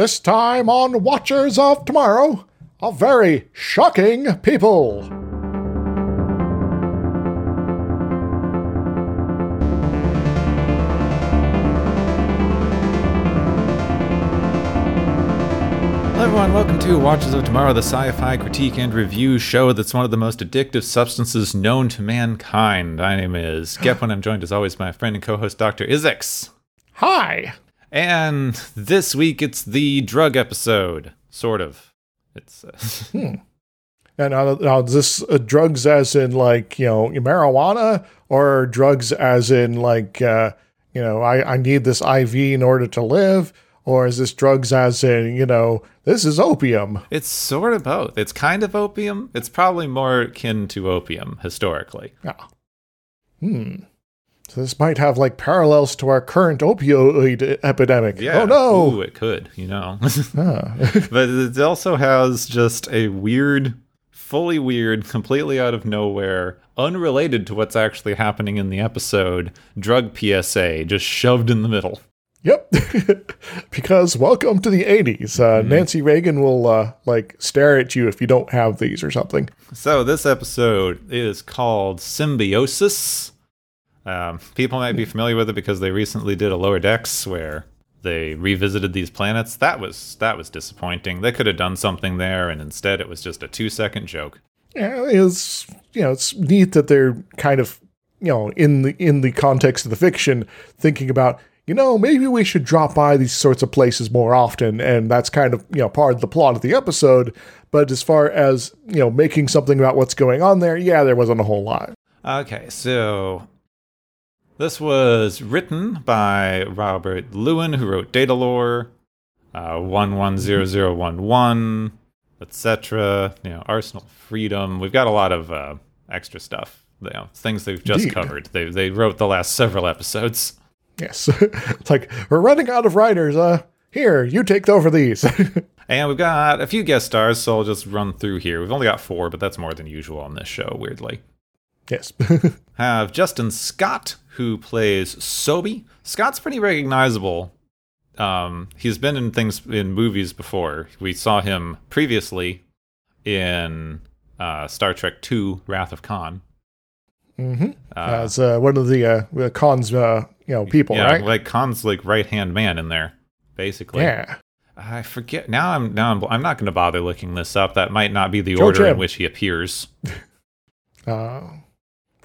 This time on Watchers of Tomorrow, a very shocking people. Hello, everyone. Welcome to Watches of Tomorrow, the sci fi critique and review show that's one of the most addictive substances known to mankind. My name is Gep, and I'm joined as always by my friend and co host, Dr. Izix. Hi. And this week it's the drug episode, sort of. It's. Uh, And now, now this uh, drugs as in like, you know, marijuana or drugs as in like, uh, you know, I, I need this IV in order to live? Or is this drugs as in, you know, this is opium? it's sort of both. It's kind of opium. It's probably more akin to opium historically. Yeah. Hmm. So this might have like parallels to our current opioid epidemic. Yeah. Oh no. Ooh, it could, you know. Ah. but it also has just a weird, fully weird, completely out of nowhere, unrelated to what's actually happening in the episode, drug PSA just shoved in the middle. Yep. because welcome to the 80s. Uh, Nancy Reagan will uh, like stare at you if you don't have these or something. So this episode is called Symbiosis. Um, people might be familiar with it because they recently did a Lower Decks where they revisited these planets. That was that was disappointing. They could have done something there, and instead it was just a two-second joke. Yeah, it's you know it's neat that they're kind of you know in the in the context of the fiction thinking about you know maybe we should drop by these sorts of places more often, and that's kind of you know part of the plot of the episode. But as far as you know making something about what's going on there, yeah, there wasn't a whole lot. Okay, so this was written by Robert Lewin, who wrote Datalore, uh, 110011, etc. You know, Arsenal Freedom. We've got a lot of uh, extra stuff. You know, things they've just Indeed. covered. They they wrote the last several episodes. Yes, it's like we're running out of writers. Uh, here you take over these. And we've got a few guest stars, so I'll just run through here. We've only got four, but that's more than usual on this show, weirdly. Yes. have Justin Scott, who plays Sobi. Scott's pretty recognizable. Um, he's been in things in movies before. We saw him previously in uh, Star Trek II: Wrath of Khan. mm-hmm. Uh, As uh, one of the uh, Khan's uh, you know people, yeah, right? like Khan's like right hand man in there, basically. yeah. I forget now. I'm now. I'm, I'm not going to bother looking this up. That might not be the Joe order in which he appears. Uh,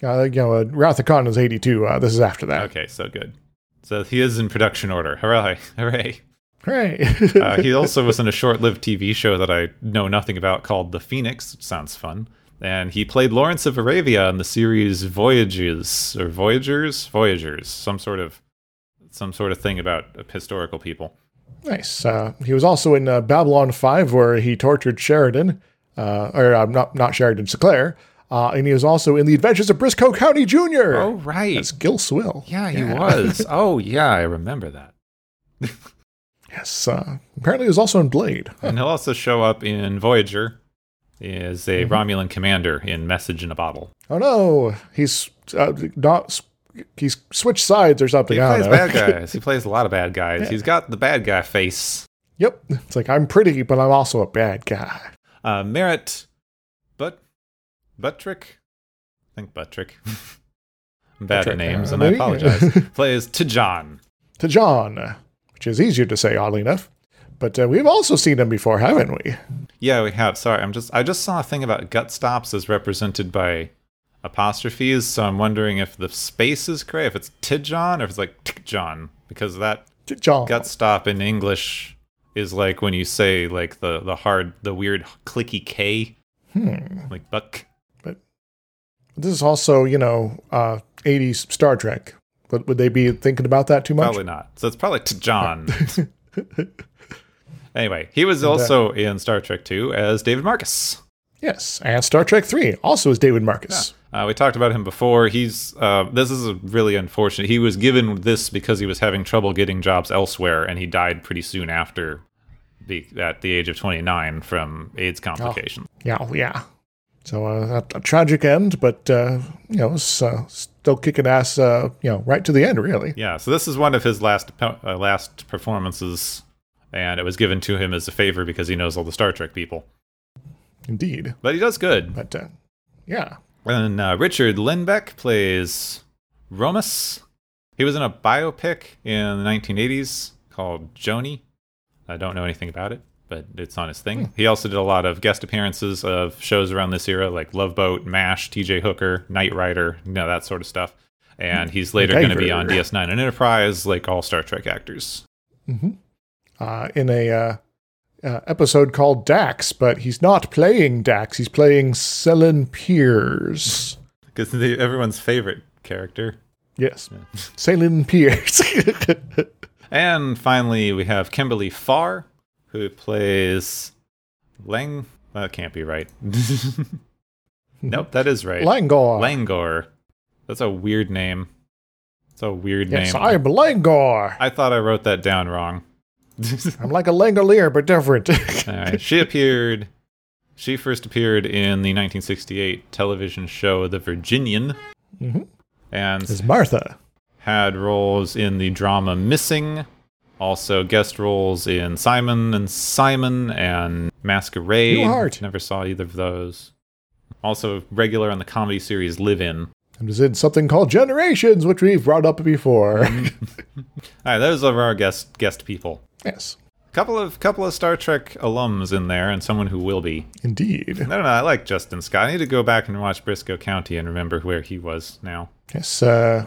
uh, you know, uh, Wrath of Khan is eighty two. Uh, this is after that. Okay, so good. So he is in production order. Hooray! Hooray! Hooray! uh, he also was in a short-lived TV show that I know nothing about called The Phoenix. Sounds fun. And he played Lawrence of Arabia in the series Voyages or Voyagers, Voyagers, some sort of some sort of thing about historical people. nice. Uh, he was also in uh, Babylon Five, where he tortured Sheridan, uh, or uh, not not Sheridan Sinclair, uh, and he was also in The Adventures of Brisco County Jr. Oh right, That's Gil Swill. yeah, he was. Oh yeah, I remember that. Yes. Uh, apparently, he was also in Blade. And he'll also show up in Voyager as a Romulan commander in Message in a Bottle. Oh no, he's uh, not. He's switched sides or something. He plays bad guys. He plays a lot of bad guys. He's got the bad guy face. Yep. It's like I'm pretty, but I'm also a bad guy. Uh, Merritt, Butrick, I think Butrick. Bad at names, and I maybe? apologize. Plays Tijan. To John, which is easier to say, oddly enough. But uh, we've also seen him before, haven't we? Yeah, we have. Sorry, I'm just. I just saw a thing about gut stops as represented by apostrophes, so I'm wondering if the space is correct, if it's Tijon or if it's like Tijan, because that gut stop in English is like when you say like the the hard, the weird clicky K, Hmm. like buck. This is also, you know, uh, 80s Star Trek. But would they be thinking about that too much? Probably not. So it's probably to John. anyway, he was also in Star Trek 2 as David Marcus. Yes. And Star Trek 3 also as David Marcus. Uh, we talked about him before. He's uh, this is a really unfortunate. He was given this because he was having trouble getting jobs elsewhere, and he died pretty soon after, the, at the age of 29 from AIDS complications. Yeah, yeah. So uh, a, a tragic end, but, uh, you know, uh, still kicking ass, uh, you know, right to the end, really. Yeah, so this is one of his last uh, last performances and it was given to him as a favor because he knows all the Star Trek people. Indeed. But he does good. But uh, yeah. And uh, Richard Lindbeck plays Romas. He was in a biopic in the 1980s called Joni. I don't know anything about it, but it's on his thing. He also did a lot of guest appearances of shows around this era, like Love Boat, MASH, TJ Hooker, Knight Rider, you know, that sort of stuff. And he's later going to be on DS9 and Enterprise, like all Star Trek actors. Uh, in a uh, uh, episode called Dax, but he's not playing Dax. He's playing Selin Peers. Because everyone's favorite character. Yes. Selin Peers. And finally, we have Kimberly Farr, who plays Lang. That can't be right. nope, that is right. Langor. Langor. That's a weird name. It's a weird yes, name. I'm Langor. I thought I wrote that down wrong. I'm like a Langolier, but different. All right. She appeared. She first appeared in the 1968 television show The Virginian, Mhm. and It's Martha. had roles in the drama Missing, also guest roles in Simon and Simon and Masquerade. New Heart. Never saw either of those. Also regular on the comedy series Live In. And is in something called Generations, which we've brought up before. All right, those are our guest guest people. yes, Couple of couple of Star Trek alums in there, and someone who will be. indeed. I don't know. I like Justin Scott. I need to go back and watch Brisco County and remember where he was now. Yes, uh,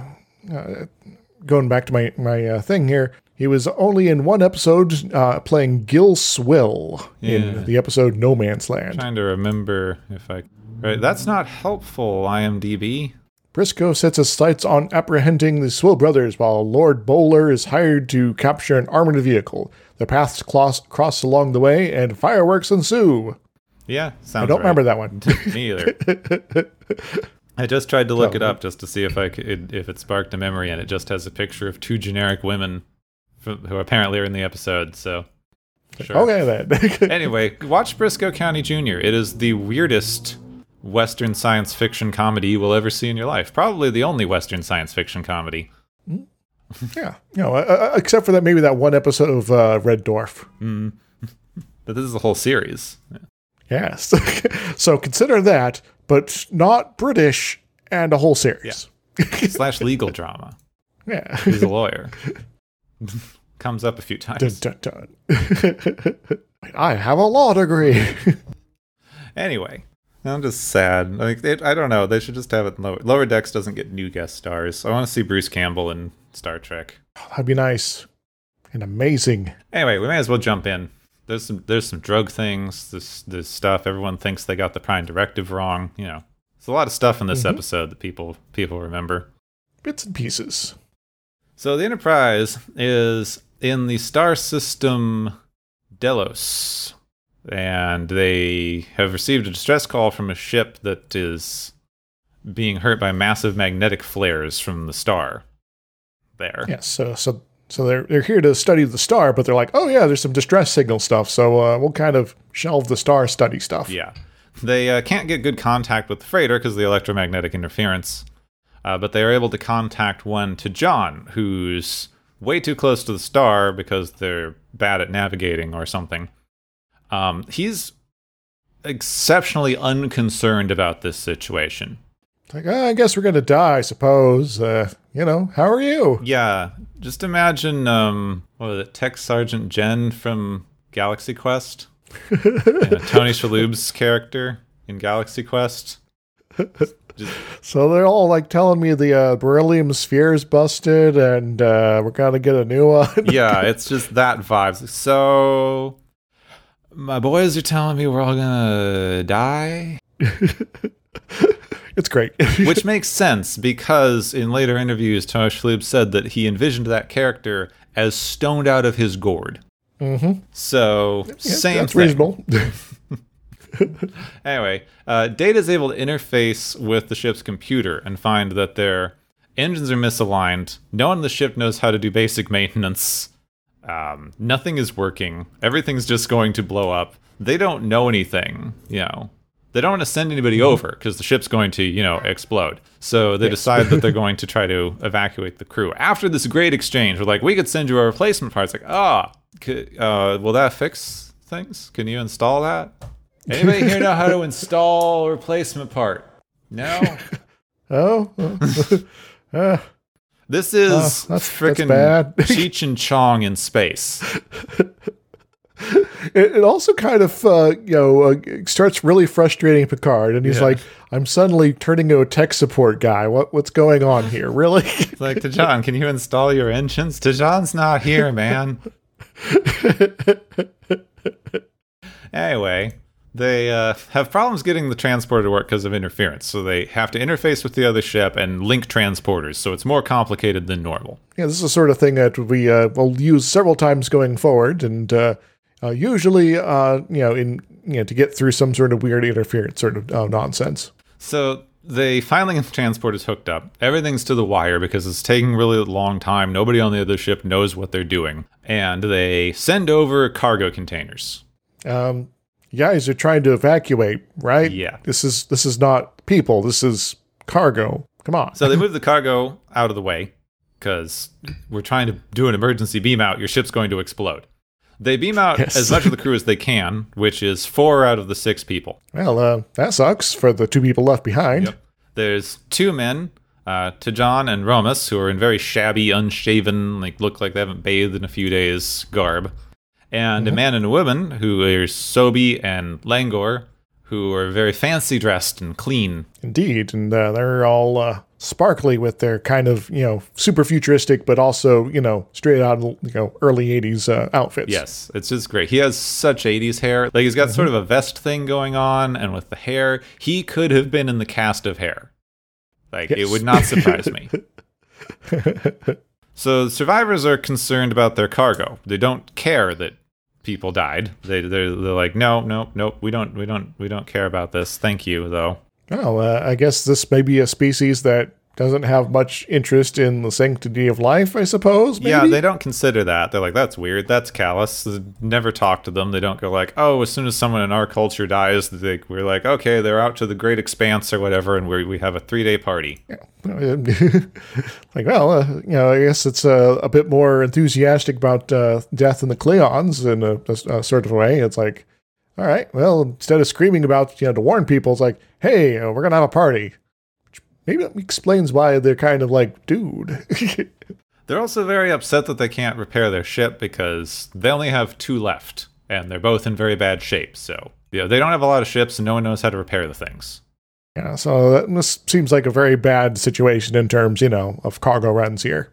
uh, going back to my my uh, thing here, he was only in one episode uh, playing Gil Swill Yeah. in the episode No Man's Land. trying to remember if I. Right, that's not helpful. IMDb. Brisco sets his sights on apprehending the Swill brothers while Lord Bowler is hired to capture an armored vehicle. Their paths cross, cross along the way, and fireworks ensue. Yeah, sounds. I don't right. remember that one. Me either. I just tried to look it up just to see if I could, if it sparked a memory, and it just has a picture of two generic women who apparently are in the episode. So, sure. okay then. Anyway, watch Brisco County Jr. It is the weirdest Western science fiction comedy you will ever see in your life. Probably the only Western science fiction comedy. yeah, you know, uh, uh, except for that maybe that one episode of uh, Red Dwarf. But this is a whole series. Yes. so consider that, but not British and a whole series. slash legal drama. Yeah. He's a lawyer. Comes up a few times. dun, dun. I have a law degree. Anyway, I'm just sad. Like it, I don't know. They should just have it lower. Lower Decks doesn't get new guest stars. I want to see Bruce Campbell in Star Trek. Oh, that'd be nice and amazing. Anyway, we may as well jump in. There's some there's some drug things. This this stuff. Everyone thinks they got the Prime Directive wrong. You know, there's a lot of stuff in this mm-hmm. episode that people people remember. Bits and pieces. So the Enterprise is in the star system Delos, and they have received a distress call from a ship that is being hurt by massive magnetic flares from the star. There. Yes. So so so they're they're here to study the star, but they're like, oh yeah, there's some distress signal stuff. So uh, we'll kind of shelve the star study stuff. Yeah. They uh, can't get good contact with the freighter because of the electromagnetic interference, uh, but they are able to contact one to John, who's way too close to the star because they're bad at navigating or something. Um, he's exceptionally unconcerned about this situation. It's like, oh, I guess we're gonna die, I suppose. Uh, you know, how are you? Yeah, just imagine, um, what was it, Tech Sergeant Chen from Galaxy Quest? yeah, Tony Shalhoub's character in Galaxy Quest. Just, So they're all like telling me the uh, beryllium sphere's busted, and uh, we're gonna get a new one. yeah, it's just that vibes. So, my boys are telling me we're all gonna die, it's great. which makes sense because in later interviews, Tony Shalhoub said that he envisioned that character as stoned out of his gourd. mm-hmm. So, same That's thing. reasonable. Anyway, uh, Data is able to interface with the ship's computer and find that their engines are misaligned. No one on the ship knows how to do basic maintenance. Um, nothing is working. Everything's just going to blow up. They don't know anything, you know. They don't want to send anybody over because the ship's going to, you know, explode. So they decide that they're going to try to evacuate the crew. After this great exchange, we're like, we could send you a replacement parts. Like, ah, c- uh, will that fix things? Can you install that? Anybody here know how to install a replacement part? No. Oh, uh, This is Oh, that's- bad. Cheech and Chong in space. it, it also kind of uh, you know uh, starts really frustrating Picard, and he's Yeah. like, "I'm suddenly turning into a tech support guy. What what's going on here? Really?" It's like, Tajan, can you install your engines? Tajan's not here, man. anyway, they uh, have problems getting the transporter to work because of interference. So they have to interface with the other ship and link transporters. So it's more complicated than normal. Yeah, this is the sort of thing that we uh, will use several times going forward, and uh, uh, usually, uh, you know, in you know, to get through some sort of weird interference sort of uh, nonsense. So they finally get the transporters hooked up. Everything's to the wire because it's taking really a long time. Nobody on the other ship knows what they're doing. And they send over cargo containers. Um, you guys are trying to evacuate, right? Yeah. This is this is not people. This is cargo. Come on. So they move the cargo out of the way because we're trying to do an emergency beam out. Your ship's going to explode. They beam out Yes. as much of the crew as they can, which is four out of the six people. well, uh, that sucks for the two people left behind. Yep. There's two men, uh, Tajan and Romas, who are in very shabby, unshaven, like look like they haven't bathed in a few days garb, and a man and a woman who are Sobi and Langor, who are very fancy dressed and clean. Indeed, and uh, they're all uh, sparkly with their kind of you know super futuristic, but also you know straight out of you know early '80s uh, outfits. Yes, it's just great. He has such 80s hair. Like he's got sort of a vest thing going on, and with the hair, he could have been in the cast of hair. Like it would not surprise me. so the survivors are concerned about their cargo. They don't care that people died. They they're, they're like, no, no, no, We don't, we don't, we don't care about this. Thank you, though. Well, uh, I guess this may be a species that doesn't have much interest in the sanctity of life. I suppose. Maybe? Yeah, they don't consider that. They're like, that's weird. That's callous. Never talk to them. They don't go like, oh, as soon as someone in our culture dies, they, we're like, okay, they're out to the great expanse or whatever, and we we have a three day party. like, well, uh, you know, I guess it's uh, a bit more enthusiastic about uh, death in the Klingons in a, a, a sort of way. It's like, all right, well, instead of screaming about, you know, to warn people, it's like, hey, uh, we're gonna have a party. Maybe that explains why they're kind of like, dude. They're also very upset that they can't repair their ship because they only have two left, and they're both in very bad shape. So, yeah, they don't have a lot of ships, and no one knows how to repair the things. yeah, so that, this seems like a very bad situation in terms, you know, of cargo runs here.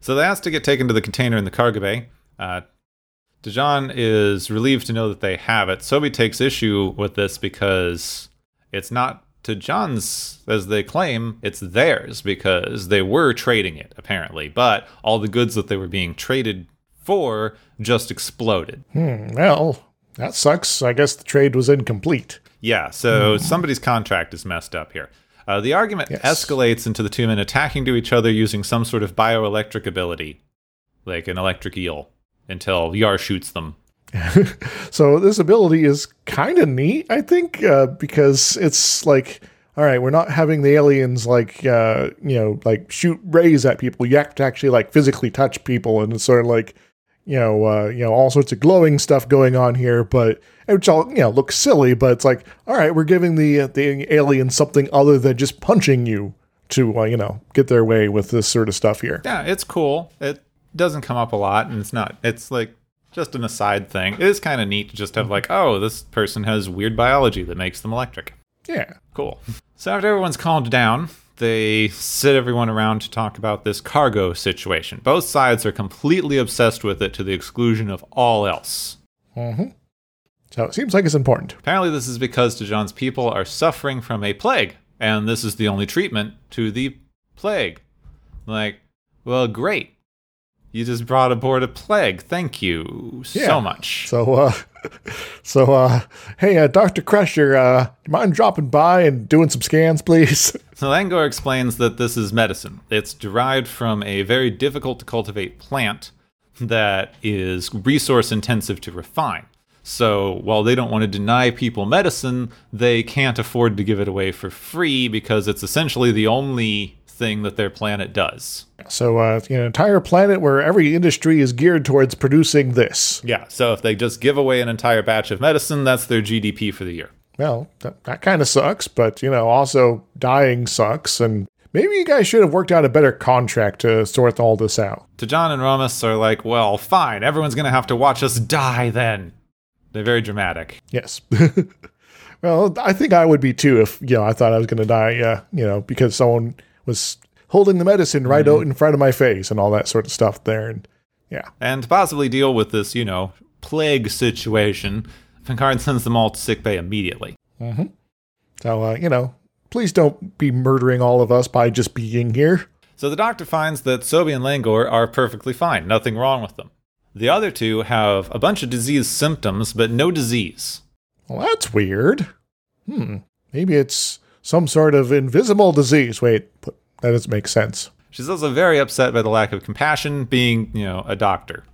So they ask to get taken to the container in the cargo bay. Uh, Dejan is relieved to know that they have it. Sobi takes issue with this because it's not Dejan's, as they claim, it's theirs because they were trading it, apparently. But all the goods that they were being traded for just exploded. Hmm, well, that sucks. I guess the trade was incomplete. Yeah, so somebody's contract is messed up here. Uh, the argument Yes. escalates into the two men attacking to each other using some sort of bioelectric ability, like an electric eel, until Yar shoots them. So this ability is kind of neat, I think, uh, because it's like, all right, we're not having the aliens like, uh, you know, like shoot rays at people. You have to actually like physically touch people, and it's sort of like, you know, uh, you know, all sorts of glowing stuff going on here, but which all you know looks silly, but it's like, all right, we're giving the uh, the aliens something other than just punching you to, uh, you know, get their way with this sort of stuff here. Yeah, it's cool. It doesn't come up a lot, and it's not. It's like just an aside thing. It is kind of neat to just have like, oh, this person has weird biology that makes them electric. Yeah. Cool. So after everyone's calmed down, they sit everyone around to talk about this cargo situation. Both sides are completely obsessed with it to the exclusion of all else. Mm-hmm. So it seems like it's important. Apparently, this is because Dejan's people are suffering from a plague, and this is the only treatment to the plague. Like, well, great. You just brought aboard a plague. Thank you Yeah. so much. So, uh, so, uh, hey, uh, Dr. Crusher, uh, you mind dropping by and doing some scans, please? So Langor explains that this is medicine. It's derived from a very difficult to cultivate plant that is resource intensive to refine. So while they don't want to deny people medicine, they can't afford to give it away for free because it's essentially the only thing that their planet does. So, uh, you know, an entire planet where every industry is geared towards producing this. Yeah, so if they just give away an entire batch of medicine, that's their GDP for the year. Well, that, that kind of sucks, but, you know, also dying sucks. And maybe you guys should have worked out a better contract to sort all this out. Tajan and Romas are like, well, fine, everyone's going to have to watch us die then. They're very dramatic. Yes. well, I think I would be too if, you know, I thought I was going to die, yeah, you know, because someone was holding the medicine right out in front of my face and all that sort of stuff there. And yeah. And to possibly deal with this, you know, plague situation, Picard sends them all to sickbay immediately. So, uh, you know, please don't be murdering all of us by just being here. So the doctor finds that Sobi and Langor are perfectly fine, nothing wrong with them. The other two have a bunch of disease symptoms, but no disease. Well, that's weird. Hmm. Maybe it's some sort of invisible disease. Wait, that doesn't make sense. She's also very upset by the lack of compassion, being, you know, a doctor.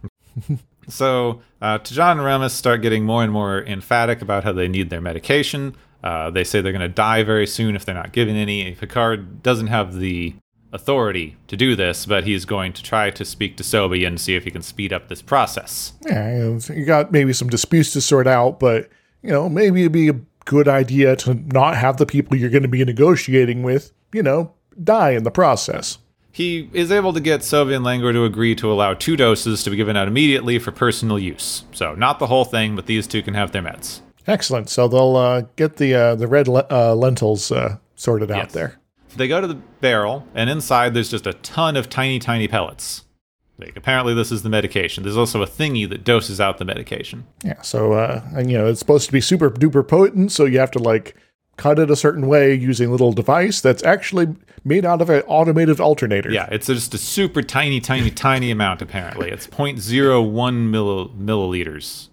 so, uh, Tajan and Romas start getting more and more emphatic about how they need their medication. Uh, they say they're going to die very soon if they're not given any. Picard doesn't have the authority to do this, but he's going to try to speak to Sobi and see if he can speed up this process. Yeah, you, know, you got maybe some disputes to sort out, but, you know, maybe it'd be a good idea to not have the people you're going to be negotiating with, you know, die in the process. He is able to get and Langor to agree to allow two doses to be given out immediately for personal use. So, not the whole thing, but these two can have their meds. Excellent. So they'll uh, get the uh, the red le- uh, lentils uh, sorted out there. They go to the barrel, and inside there's just a ton of tiny, tiny pellets. Like, apparently, this is the medication. There's also a thingy that doses out the medication. Yeah. So uh, and you know it's supposed to be super duper potent, so you have to like cut it a certain way using a little device that's actually made out of an automated alternator. Yeah, it's just a super tiny, tiny, tiny amount, apparently. It's 0.01 milli- milliliters.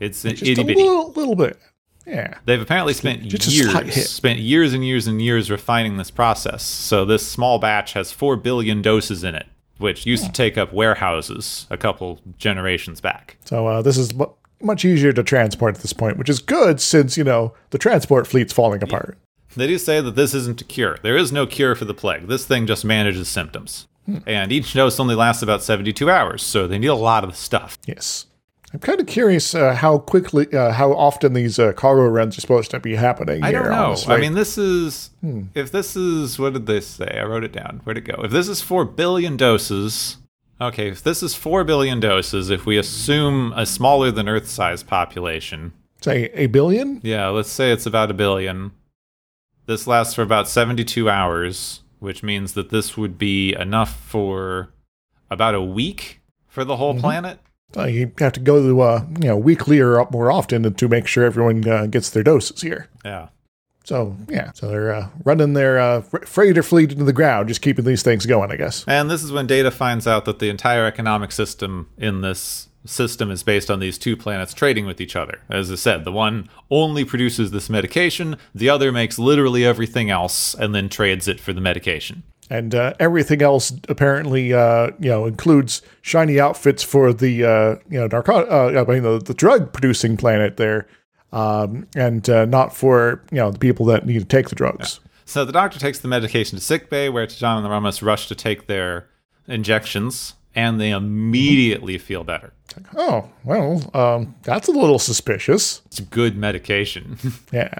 It's an just a itty bitty. little, little bit. Yeah. They've apparently spent just years, spent years and years and years refining this process. So this small batch has four billion doses in it, which used to take up warehouses a couple generations back. So uh, this is mu- much easier to transport at this point, which is good since you know the transport fleet's falling apart. They do say that this isn't a cure. There is no cure for the plague. This thing just manages symptoms. And each dose only lasts about 72 hours, so they need a lot of stuff. Yes. I'm kind of curious uh, how quickly, uh, how often these uh, cargo runs are supposed to be happening. I here, don't know. honestly. I mean, this is. If this is. What did they say? I wrote it down. Where'd it go? If this is 4 billion doses. Okay, if this is 4 billion doses, if we assume a smaller than Earth sized population, say a billion. yeah, let's say it's about a billion. This lasts for about 72 hours, which means that this would be enough for about a week for the whole planet. Uh, you have to go to uh, you know weekly or up more often to make sure everyone uh, gets their doses here. Yeah. So yeah, so they're uh, running their uh, fr- freighter fleet into the ground, just keeping these things going, I guess. And this is when Data finds out that the entire economic system in this system is based on these two planets trading with each other. As I said, the one only produces this medication, the other makes literally everything else and then trades it for the medication. And uh, everything else apparently, uh, you know, includes shiny outfits for the, uh, you know, narco- uh, I mean, the, the drug producing planet there, um, and uh, not for you know the people that need to take the drugs. So the doctor takes the medication to sick bay, where Tajan and the Romas rush to take their injections, and they immediately feel better. Oh well, um, that's a little suspicious. It's good medication. Yeah,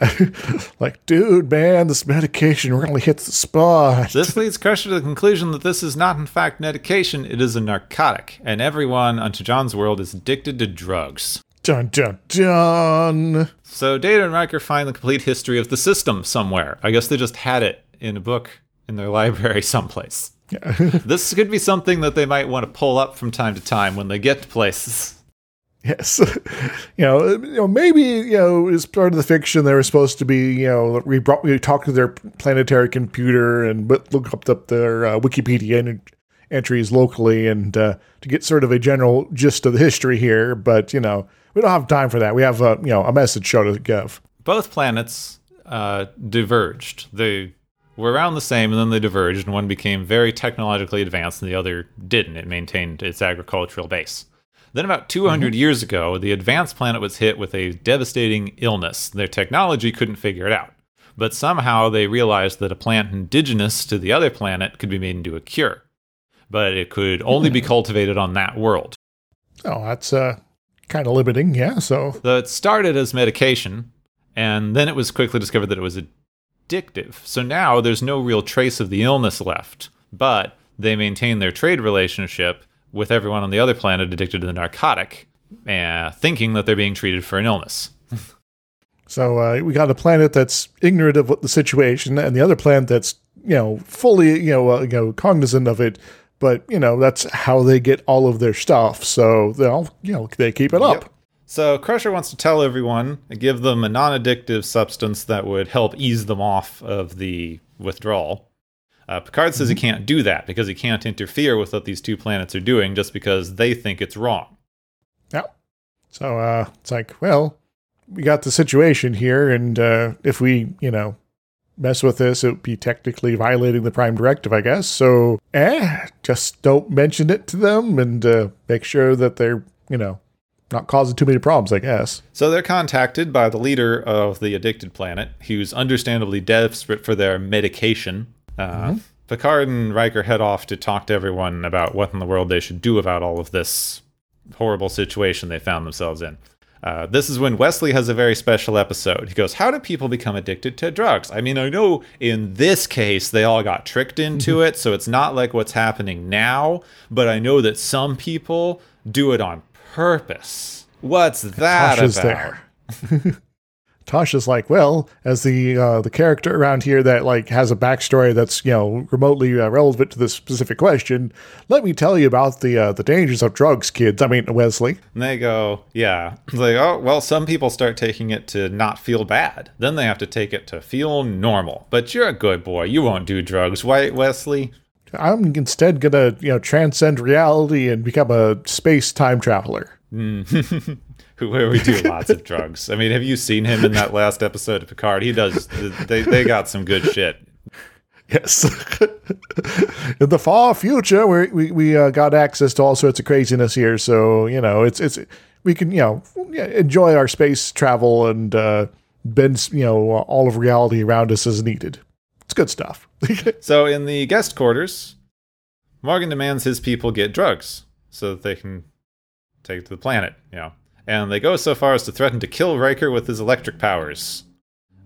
like, dude, man, this medication really hits the spot. This leads Crusher to the conclusion that this is not, in fact, medication, it is a narcotic, and everyone on John's world is addicted to drugs. Dun dun dun. So Data and Riker find the complete history of the system somewhere. I guess they just had it in a book in their library someplace. this could be something that they might want to pull up from time to time when they get to places. Yes, you know, you know, maybe you know, as part of the fiction, they were supposed to be, you know, we brought we talk to their planetary computer and looked look up the, their uh, Wikipedia en- entries locally and uh, to get sort of a general gist of the history here. But you know, we don't have time for that. We have a you know a message show to give. Both planets uh, diverged. They were around the same, and then they diverged, and one became very technologically advanced, and the other didn't. It maintained its agricultural base. Then, about 200 years ago, the advanced planet was hit with a devastating illness. Their technology couldn't figure it out. but somehow they realized that a plant indigenous to the other planet could be made into a cure. But it could only be cultivated on that world. Oh, that's uh, kind of limiting. Yeah. So So it started as medication, and then it was quickly discovered that it was addictive. So now there's no real trace of the illness left, but they maintain their trade relationship with everyone on the other planet addicted to the narcotic, uh, thinking that they're being treated for an illness. So uh, we got a planet that's ignorant of the situation, and the other planet that's you know fully you know uh, you know cognizant of it. But you know that's how they get all of their stuff. So they'll you know they keep it up. Yep. So Crusher wants to tell everyone, give them a non-addictive substance that would help ease them off of the withdrawal. Uh, Picard says he can't do that because he can't interfere with what these two planets are doing just because they think it's wrong. Yeah. So uh, it's like, well, we got the situation here, and uh, if we you know mess with this, it would be technically violating the Prime Directive, I guess. So, eh, just don't mention it to them, and uh, make sure that they're you know not causing too many problems, I guess. So they're contacted by the leader of the addicted planet, who's understandably desperate for their medication. Uh, Picard and Riker head off to talk to everyone about what in the world they should do about all of this horrible situation they found themselves in. Uh, this is when Wesley has a very special episode. He goes, How do people become addicted to drugs? I mean, I know in this case they all got tricked into it, so it's not like what's happening now, but I know that some people do it on purpose. What's that Tasha's about? there. Tasha's like, well, as the uh, the character around here that like has a backstory that's you know remotely uh, relevant to this specific question, let me tell you about the uh, the dangers of drugs, kids. I mean, Wesley. And they go, yeah. It's like, oh, well, some people start taking it to not feel bad. Then they have to take it to feel normal. But you're a good boy. You won't do drugs, right, Wesley? I'm instead gonna you know transcend reality and become a space time traveler. Where we do lots of drugs. I mean, have you seen him in that last episode of Picard? He does. They they got some good shit. Yes. In the far future, we we, we uh, got access to all sorts of craziness here, so you know it's it's we can you know enjoy our space travel and uh, bend you know all of reality around us as needed. It's good stuff. So in the guest quarters, Morgan demands his people get drugs so that they can take it to the planet. You know, and they go so far as to threaten to kill Riker with his electric powers.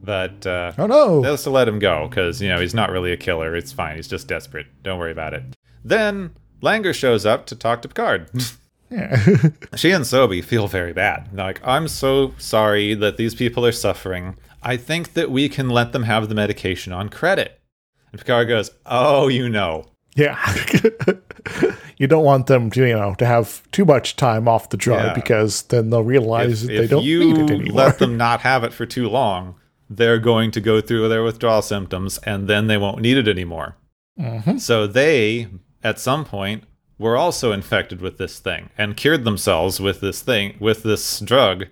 But uh, oh no! They'll still let him go because you know he's not really a killer. It's fine. He's just desperate. Don't worry about it. Then Langor shows up to talk to Picard. Yeah. she and Sobi feel very bad. They're like, I'm so sorry that these people are suffering. I think that we can let them have the medication on credit. And Picard goes, Oh, you know. yeah. you don't want them to you know to have too much time off the drug Yeah. because then they'll realize If, that they don't you need it anymore. If you let them not have it for too long, they're going to go through their withdrawal symptoms and then they won't need it anymore. Mhm. So they, at some point, were also infected with this thing and cured themselves with this thing, with this drug,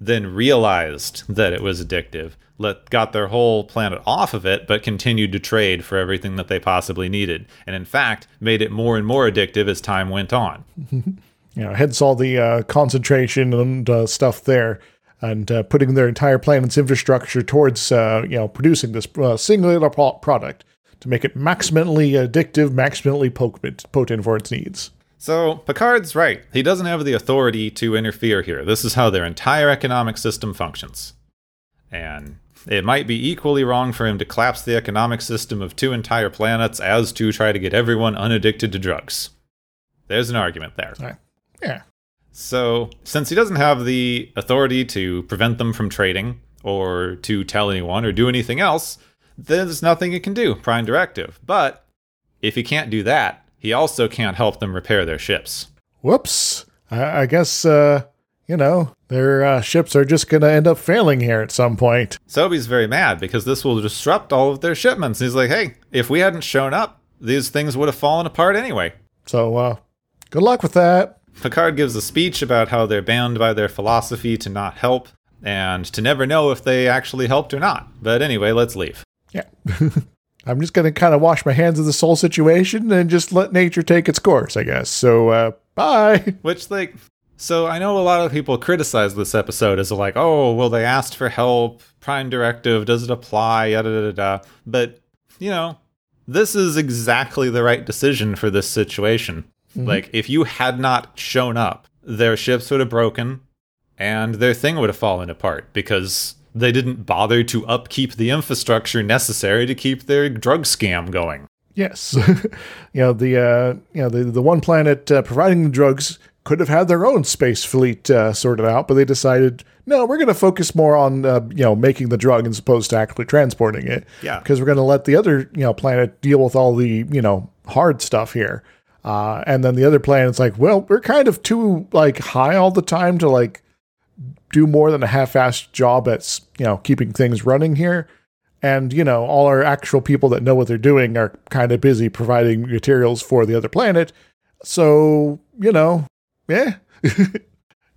then realized that it was addictive, let, got their whole planet off of it, but continued to trade for everything that they possibly needed. And in fact, made it more and more addictive as time went on. you know, hence all the uh, concentration and uh, stuff there, and uh, putting their entire planet's infrastructure towards uh, you know producing this uh, singular pro- product to make it maximally addictive, maximally potent for its needs. So Picard's right. He doesn't have the authority to interfere here. This is how their entire economic system functions. And it might be equally wrong for him to collapse the economic system of two entire planets as to try to get everyone unaddicted to drugs. There's an argument there. Right. Yeah, So, since he doesn't have the authority to prevent them from trading, or to tell anyone, or do anything else, there's nothing he can do, Prime Directive. But if he can't do that, he also can't help them repair their ships. whoops. I, I guess uh, you know their uh, ships are just going to end up failing here at some point. Sobi's very mad because this will disrupt all of their shipments. He's like, hey, if we hadn't shown up, these things would have fallen apart anyway. So uh, good luck with that. Picard gives a speech about how they're bound by their philosophy to not help and to never know if they actually helped or not. But anyway, let's leave. Yeah. I'm just going to kind of wash my hands of this whole situation and just let nature take its course, I guess. So, uh, bye. Which, like, So I know a lot of people criticize this episode as like, oh, well, they asked for help, Prime Directive, does it apply, yada da da. But you know, this is exactly the right decision for this situation. Mm-hmm. Like, if you had not shown up, their ships would have broken, and their thing would have fallen apart because they didn't bother to upkeep the infrastructure necessary to keep their drug scam going. Yes, you know the uh, you know the the one planet uh, providing the drugs could have had their own space fleet uh, sorted out, but they decided no, we're going to focus more on uh, you know making the drug as opposed to actually transporting it. Yeah, because we're going to let the other you know planet deal with all the you know hard stuff here. Uh, and then the other planet's like, well, we're kind of too like high all the time to like do more than a half-assed job at you know keeping things running here. And you know all our actual people that know what they're doing are kind of busy providing materials for the other planet. So you know yeah.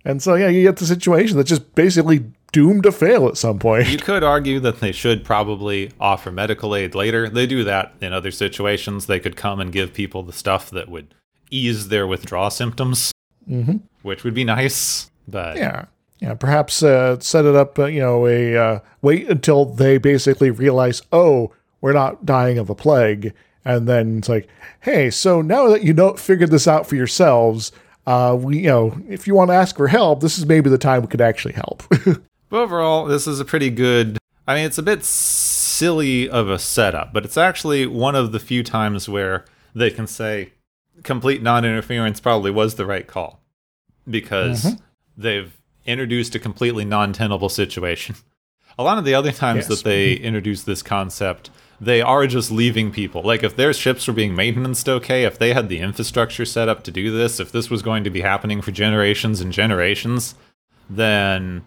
And so yeah you get the situation that's just basically doomed to fail at some point. You could argue that they should probably offer medical aid later. They do that in other situations. They could come and give people the stuff that would ease their withdrawal symptoms mm-hmm. which would be nice but yeah yeah, perhaps uh, set it up. Uh, you know, a uh, wait until they basically realize, oh, we're not dying of a plague, and then it's like, hey, so now that you know figured this out for yourselves, uh, we, you know, if you want to ask for help, this is maybe the time we could actually help. but overall, this is a pretty good. I mean, it's a bit silly of a setup, but it's actually one of the few times where they can say complete non-interference probably was the right call because mm-hmm. they've introduced a completely non-tenable situation. A lot of the other times yes. that they introduce this concept, they are just leaving people. Like if their ships were being maintained okay, if they had the infrastructure set up to do this, if this was going to be happening for generations and generations, then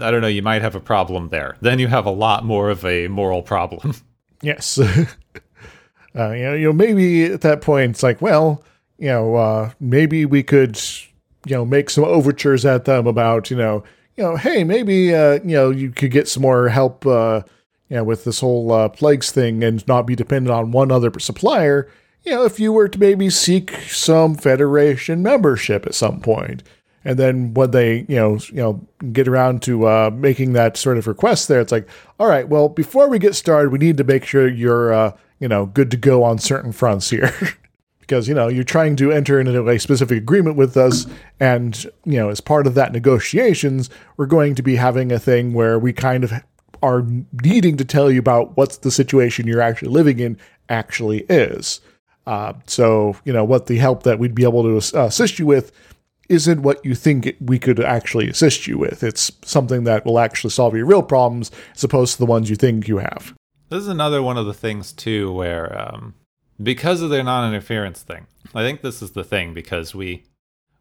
I don't know, you might have a problem there. Then you have a lot more of a moral problem. Yes. uh, you know, you know, maybe at that point it's like, well, you know, uh, maybe we could you know make some overtures at them about you know you know hey maybe uh, you know you could get some more help uh, you know with this whole uh, plagues thing and not be dependent on one other supplier. You know if you were to maybe seek some federation membership at some. And then when they, you know, you know, get around to uh, making that sort of request, there, it's like, all right, well, before we get started, we need to make sure you're, uh, you know, good to go on certain fronts here. because you know you're trying to enter into a specific agreement with us and you know as part of that negotiations we're going to be having a thing where we kind of are needing to tell you about what's the situation you're actually living in actually is. Uh, so you know what the help that we'd be able to assist you with isn't what you think we could actually assist you with. It's something that will actually solve your real problems as opposed to the ones you think you have. This is another one of the things too where um because of their non-interference thing. I think this is the thing because we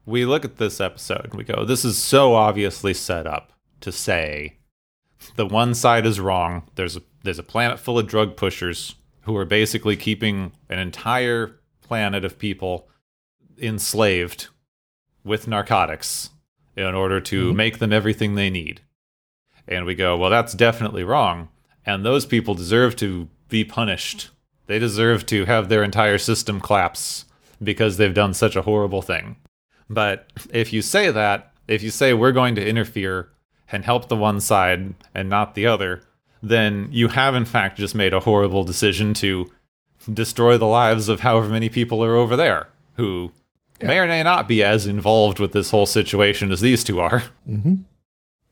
we look at this episode and we go, this is so obviously set up to say the one side is wrong. There's a there's a planet full of drug pushers who are basically keeping an entire planet of people enslaved with narcotics in order to mm-hmm. make them everything they need. And we go, well, that's definitely wrong. And those people deserve to be punished they deserve to have their entire system collapse because they've done such a horrible thing. But if you say that, if you say we're going to interfere and help the one side and not the other, then you have in fact just made a horrible decision to destroy the lives of however many people are over there who yeah. may or may not be as involved with this whole situation as these two are. Mm-hmm.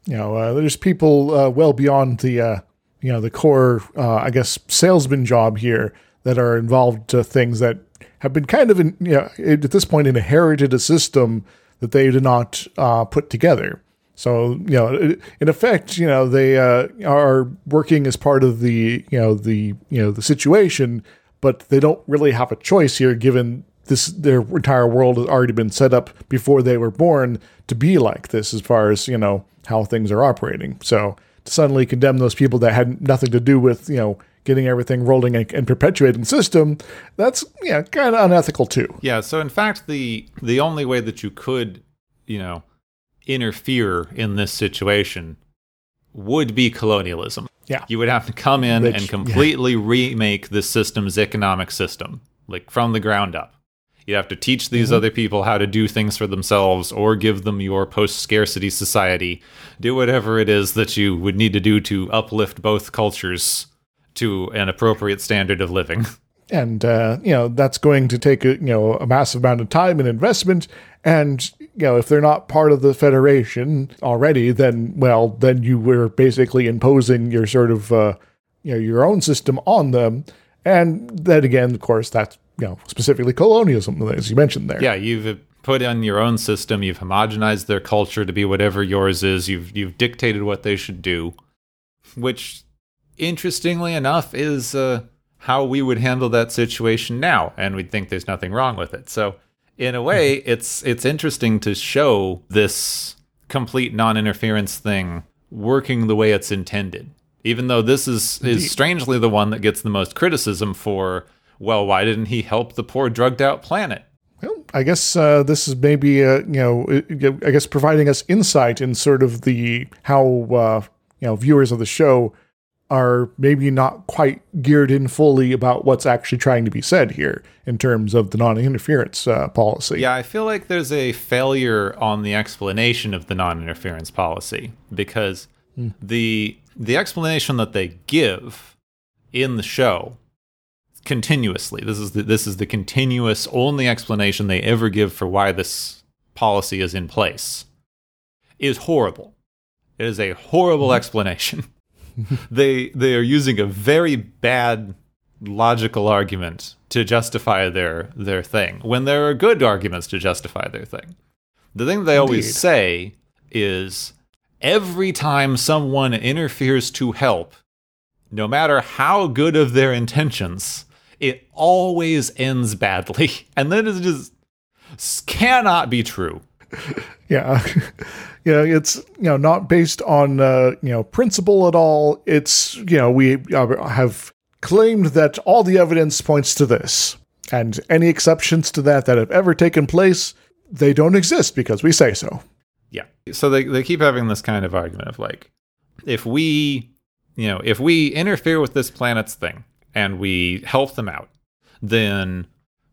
You know, uh, there's people uh, well beyond the uh, you know the core, uh, I guess, salesman job here that are involved to things that have been kind of in, you know, at this point inherited a system that they did not uh, put together. So you know, in effect, you know, they uh, are working as part of the you know the you know the situation, but they don't really have a choice here, given this their entire world has already been set up before they were born to be like this, as far as you know how things are operating. So to suddenly condemn those people that had nothing to do with you know getting everything rolling and, perpetuating the system, that's yeah, kind of unethical too. Yeah. So in fact, the the only way that you could, you know, interfere in this situation would be colonialism. Yeah. You would have to come in Which, and completely yeah. remake the system's economic system, like from the ground up. You have to teach these mm-hmm. other people how to do things for themselves or give them your post scarcity society. Do whatever it is that you would need to do to uplift both cultures to an appropriate standard of living. and uh, you know that's going to take a you know a massive amount of time and investment. And you know if they're not part of the federation already then well then you were basically imposing your sort of uh, you know your own system on them. And then again of course that's you know specifically colonialism as you mentioned there. Yeah, you've put in your own system, you've homogenized their culture to be whatever yours is, you've you've dictated what they should do, which interestingly enough is uh, how we would handle that situation now and we'd think there's nothing wrong with it. So in a way, it's it's interesting to show this complete non-interference thing working the way it's intended. Even though this is is strangely the one that gets the most criticism for well, why didn't he help the poor drugged out planet? Well, I guess uh, this is maybe uh, you know I guess providing us insight in sort of the how uh, you know viewers of the show are maybe not quite geared in fully about what's actually trying to be said here in terms of the non-interference uh, policy. Yeah, I feel like there's a failure on the explanation of the non-interference policy because the the explanation that they give in the show continuously. This is the, this is the continuous only explanation they ever give for why this policy is in place. Is horrible. It is a horrible explanation. they they are using a very bad logical argument to justify their their thing when there are good arguments to justify their thing. The thing they always Indeed. say is every time someone interferes to help, no matter how good of their intentions, it always ends badly. And that is just cannot be true. Yeah. Yeah, it's you know not based on uh, you know principle at all. It's you know we uh, have claimed that all the evidence points to this, and any exceptions to that that have ever taken place, they don't exist because we say so. Yeah. So they they keep having this kind of argument of like, if we, you know, if we interfere with this planet's thing and we help them out, then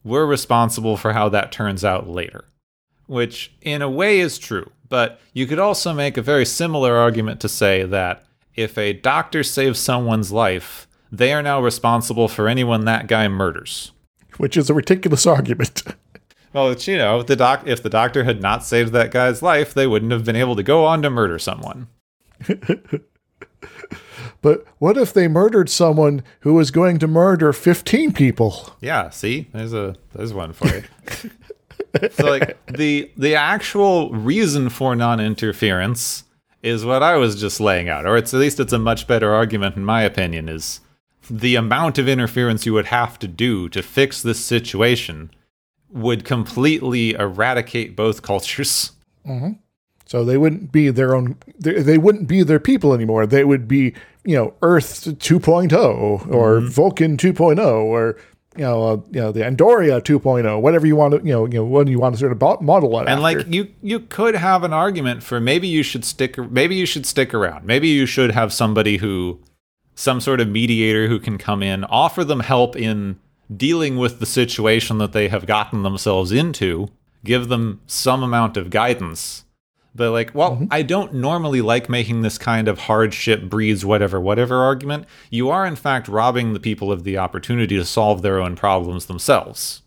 we're responsible for how that turns out later. Which in a way is true, but you could also make a very similar argument to say that if a doctor saves someone's life, they are now responsible for anyone that guy murders. Which is a ridiculous argument. Well, it's, you know, the doc if the doctor had not saved that guy's life, they wouldn't have been able to go on to murder someone. but what if they murdered someone who was going to murder 15 people? Yeah, see, there's a there's one for you. so like the the actual reason for non-interference is what I was just laying out, or it's at least it's a much better argument in my opinion. Is the amount of interference you would have to do to fix this situation would completely eradicate both cultures. Mm-hmm. So they wouldn't be their own. They, they wouldn't be their people anymore. They would be, you know, Earth 2.0 or mm-hmm. Vulcan 2.0 or you know, uh, you know, the Andoria 2.0, whatever you want to, you know, you know, what you want to sort of model it And after. like you you could have an argument for maybe you should stick maybe you should stick around. Maybe you should have somebody who some sort of mediator who can come in, offer them help in dealing with the situation that they have gotten themselves into, give them some amount of guidance. But like, well, mm-hmm. I don't normally like making this kind of hardship breeds whatever whatever argument. You are in fact robbing the people of the opportunity to solve their own problems themselves.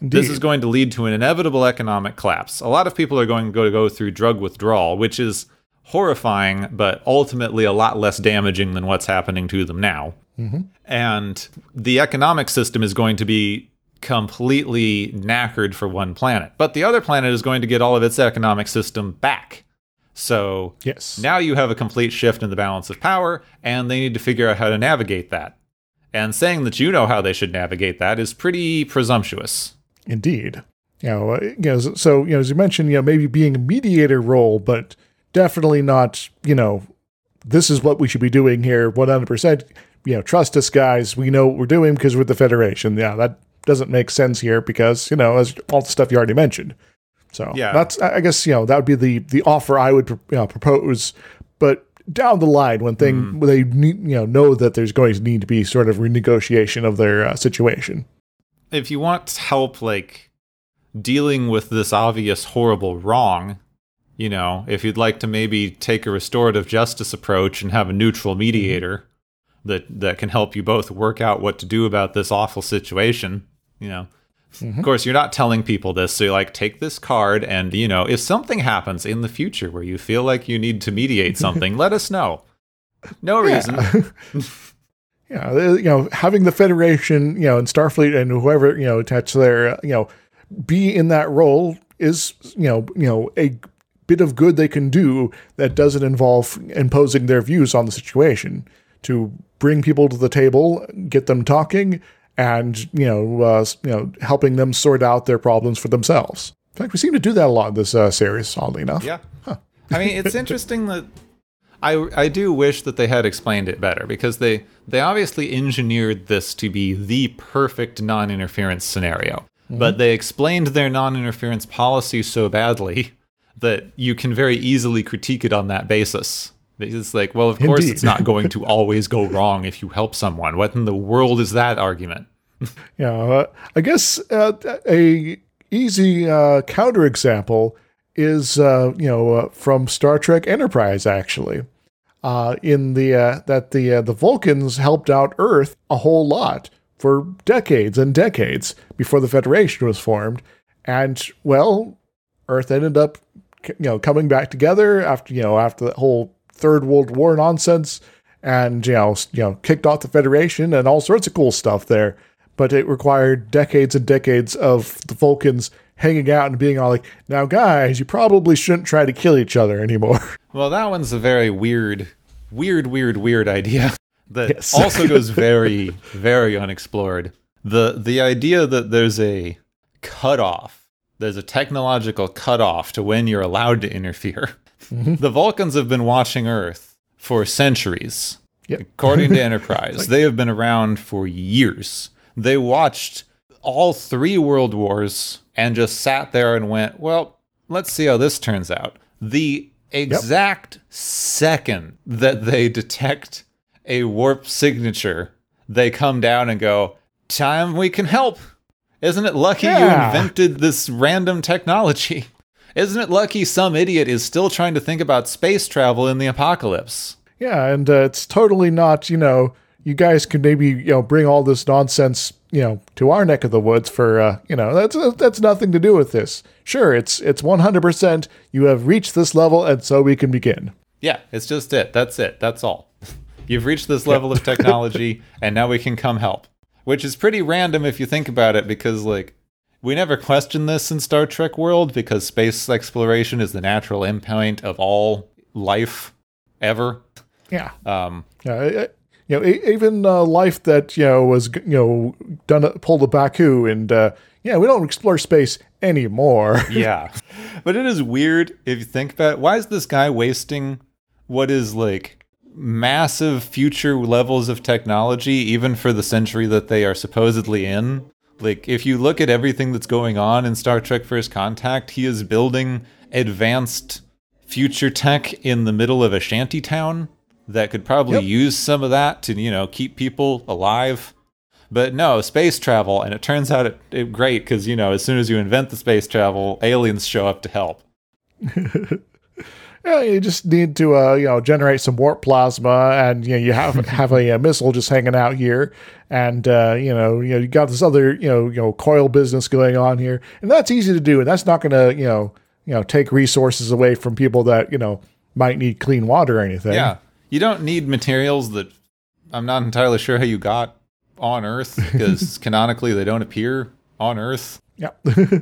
This is going to lead to an inevitable economic collapse. A lot of people are going to go, go through drug withdrawal, which is horrifying, but ultimately a lot less damaging than what's happening to them now. Mm-hmm. And the economic system is going to be completely knackered for one planet. But the other planet is going to get all of its economic system back. So yes, now you have a complete shift in the balance of power, and they need to figure out how to navigate that. And saying that you know how they should navigate that is pretty presumptuous. indeed. You know, uh, you know, so you know, as you mentioned, you know, maybe being a mediator role, but definitely not. You know, this is what we should be doing here, one hundred percent. You know, trust us, guys. We know what we're doing because we're the Federation. Yeah, that doesn't make sense here because you know, as all the stuff you already mentioned. So Yeah. that's I guess you know that would be the the offer I would you know, propose, but down the line when thing when they need, you know know that there's going to need to be sort of renegotiation of their uh, situation. If you want help, like dealing with this obvious horrible wrong, you know, if you'd like to maybe take a restorative justice approach and have a neutral mediator that that can help you both work out what to do about this awful situation, you know. Mm-hmm. Of course, you're not telling people this, so you're like take this card and you know, if something happens in the future where you feel like you need to mediate something, let us know. No reason. Yeah, you know, having the Federation, you know, and Starfleet and whoever you know attached there, you know, be in that role is you know, you know, a bit of good they can do that doesn't involve imposing their views on the situation to bring people to the table, get them talking, and you know, uh, you know, helping them sort out their problems for themselves. In fact, we seem to do that a lot in this uh, series, oddly enough. Yeah. I mean, it's interesting that I I do wish that they had explained it better because they they obviously engineered this to be the perfect non-interference scenario. But they explained their non-interference policy so badly that you can very easily critique it on that basis. It's like, well, of course it's not going to always go wrong if you help someone. What in the world is that argument? Yeah, uh, I guess uh, a easy uh, counterexample is uh, you know uh, from Star Trek Enterprise actually. Uh, in the uh, that the uh, the Vulcans helped out Earth a whole lot for decades and decades before the Federation was formed, and well, Earth ended up you know coming back together after you know after the whole Third World War nonsense, and you know you know kicked off the Federation and all sorts of cool stuff there. But it required decades and decades of the Vulcans hanging out and being all like, "Now, guys, you probably shouldn't try to kill each other anymore." Well, that one's a very weird, weird, weird, weird idea that Yes. also goes very, very unexplored. The the idea that there's a cutoff, there's a technological cutoff to when you're allowed to interfere. Mm-hmm. The Vulcans have been watching Earth for centuries. Yep. According to Enterprise, they have been around for years. They watched all three world wars and just sat there and went, well, let's see how this turns out. The exact second that they detect a warp signature, they come down and go, time we can help. Isn't it lucky you invented this random technology? Isn't it lucky some idiot is still trying to think about space travel in the apocalypse? Yeah, and uh, it's totally not, you know, you guys could maybe, you know, bring all this nonsense, you know, to our neck of the woods for, uh, you know, that's that's nothing to do with this. Sure, it's it's 100% you have reached this level and so we can begin. Yeah, it's just it. That's it. That's all. You've reached this level of technology, and now we can come help. Which is pretty random if you think about it, because, like, we never question this in Star Trek world because space exploration is the natural endpoint of all life ever. Yeah. Um, Yeah, uh, you know, even uh, life that you know was you know done pulled a Ba'ku, and uh, yeah, we don't explore space anymore. yeah. But it is weird if you think about it. Why is this guy wasting what is like massive future levels of technology, even for the century that they are supposedly in? Like, if you look at everything that's going on in Star Trek First Contact, he is building advanced future tech in the middle of a shanty town that could probably Yep. use some of that to, you know, keep people alive. But no, space travel, and it turns out it, it great because you know as soon as you invent the space travel, aliens show up to help. Yeah, you just need to uh, you know generate some warp plasma, and you know you have have a, uh missile just hanging out here, and uh, you know you know you got this other you know you know coil business going on here, and that's easy to do, and that's not going to you know you know take resources away from people that you know might need clean water or anything. Yeah, you don't need materials that I'm not entirely sure how you got on Earth because canonically they don't appear on Earth. Yeah.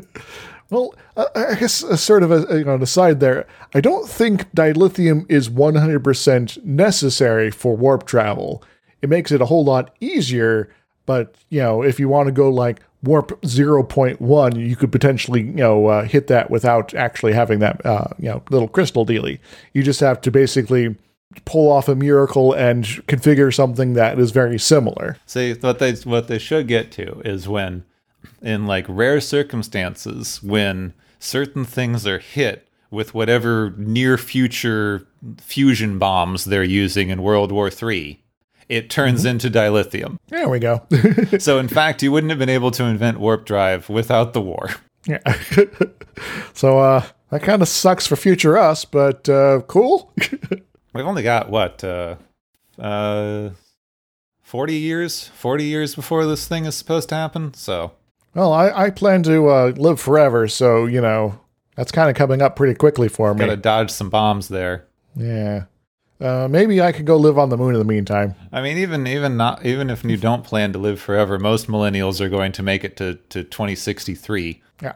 well, I guess uh, sort of a, you know, an aside there. I don't think dilithium is 100% necessary for warp travel. It makes it a whole lot easier, but you know, if you want to go like warp 0.1, you could potentially you know uh, hit that without actually having that uh, you know little crystal dealy. You just have to basically pull off a miracle and configure something that is very similar. See, what they what they should get to is when, in like rare circumstances, when certain things are hit with whatever near future fusion bombs they're using in World War III, it turns into dilithium. There we go. So, in fact, you wouldn't have been able to invent warp drive without the war. Yeah. so uh, that kind of sucks for future us, but uh, cool. We've only got what uh, uh, forty years, forty years before this thing is supposed to happen. So, well, I, I plan to uh, live forever, so you know that's kind of coming up pretty quickly for me. Got to dodge some bombs there. Yeah. Uh, maybe I could go live on the moon in the meantime. I mean, even even not even if you don't plan to live forever, most millennials are going to make it to to 2063. Yeah.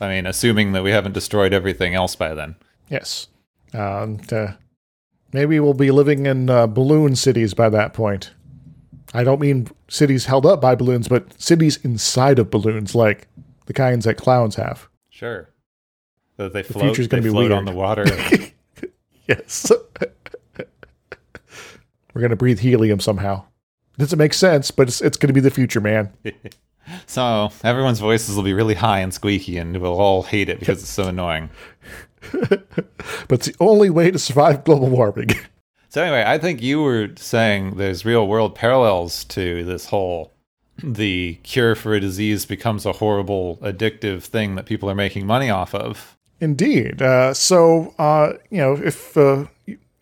I mean, assuming that we haven't destroyed everything else by then. Yes. And uh, maybe we'll be living in uh, balloon cities by that point. I don't mean cities held up by balloons, but cities inside of balloons, like the kinds that clowns have. Sure. That they The float, future's gonna be float on the water. Yes. We're going to breathe helium somehow. Doesn't make sense, but it's, it's going to be the future, man. so everyone's voices will be really high and squeaky, and we'll all hate it because it's so annoying. But it's the only way to survive global warming. So anyway, I think you were saying there's real world parallels to this whole the cure for a disease becomes a horrible addictive thing that people are making money off of. Indeed. Uh, so, uh, you know, if uh,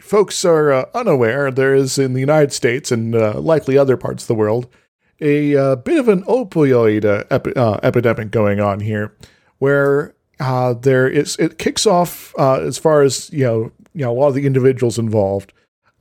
folks are uh, unaware, there is in the United States and uh, likely other parts of the world a uh, bit of an opioid epi- epidemic going on here, where there is it kicks off as far as you know, you know, a lot of the individuals involved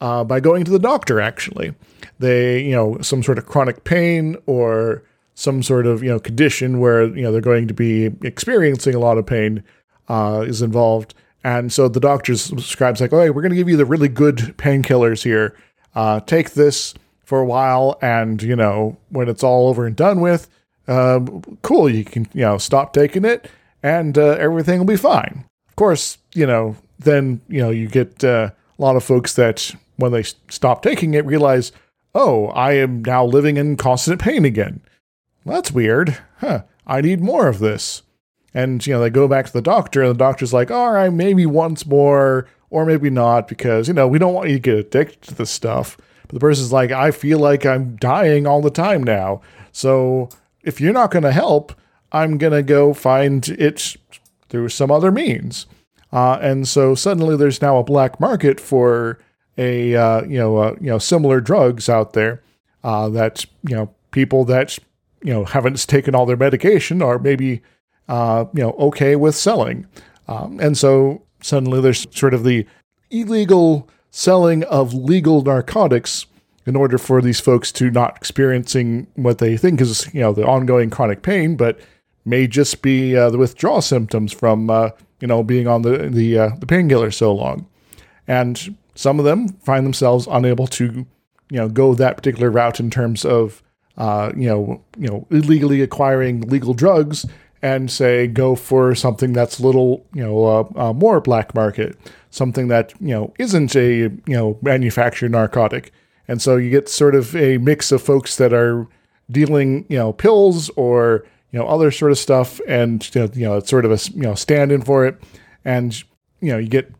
uh, by going to the doctor. Actually, they you know some sort of chronic pain or some sort of you know condition where you know they're going to be experiencing a lot of pain uh, is involved. And so the doctor prescribes like, "Okay, we're going to give you the really good painkillers here. Uh, take this for a while, and you know when it's all over and done with, um, cool. You can you know stop taking it, and uh, everything will be fine. Of course, you know then you know you get uh, a lot of folks that when they stop taking it realize, oh, I am now living in constant pain again. That's weird. Huh. I need more of this. And, you know, they go back to the doctor, and the doctor's like, all right, maybe once more, or maybe not, because, you know, we don't want you to get addicted to this stuff. But the person's like, I feel like I'm dying all the time now. So if you're not going to help, I'm going to go find it through some other means. Uh, and so suddenly there's now a black market for a uh, you know uh, you know similar drugs out there uh, that you know people that you know haven't taken all their medication are maybe uh, you know okay with selling, um, and so suddenly there's sort of the illegal selling of legal narcotics in order for these folks to not experiencing what they think is you know the ongoing chronic pain, but may just be uh, the withdrawal symptoms from uh, you know being on the the uh, the painkiller so long, and some of them find themselves unable to you know go that particular route in terms of uh, you know you know illegally acquiring legal drugs and say go for something that's little you know uh, uh, more black market, something that you know isn't a you know manufactured narcotic, and so you get sort of a mix of folks that are dealing you know pills or you know other sort of stuff, and you know it's sort of a you know stand in for it, and you know you get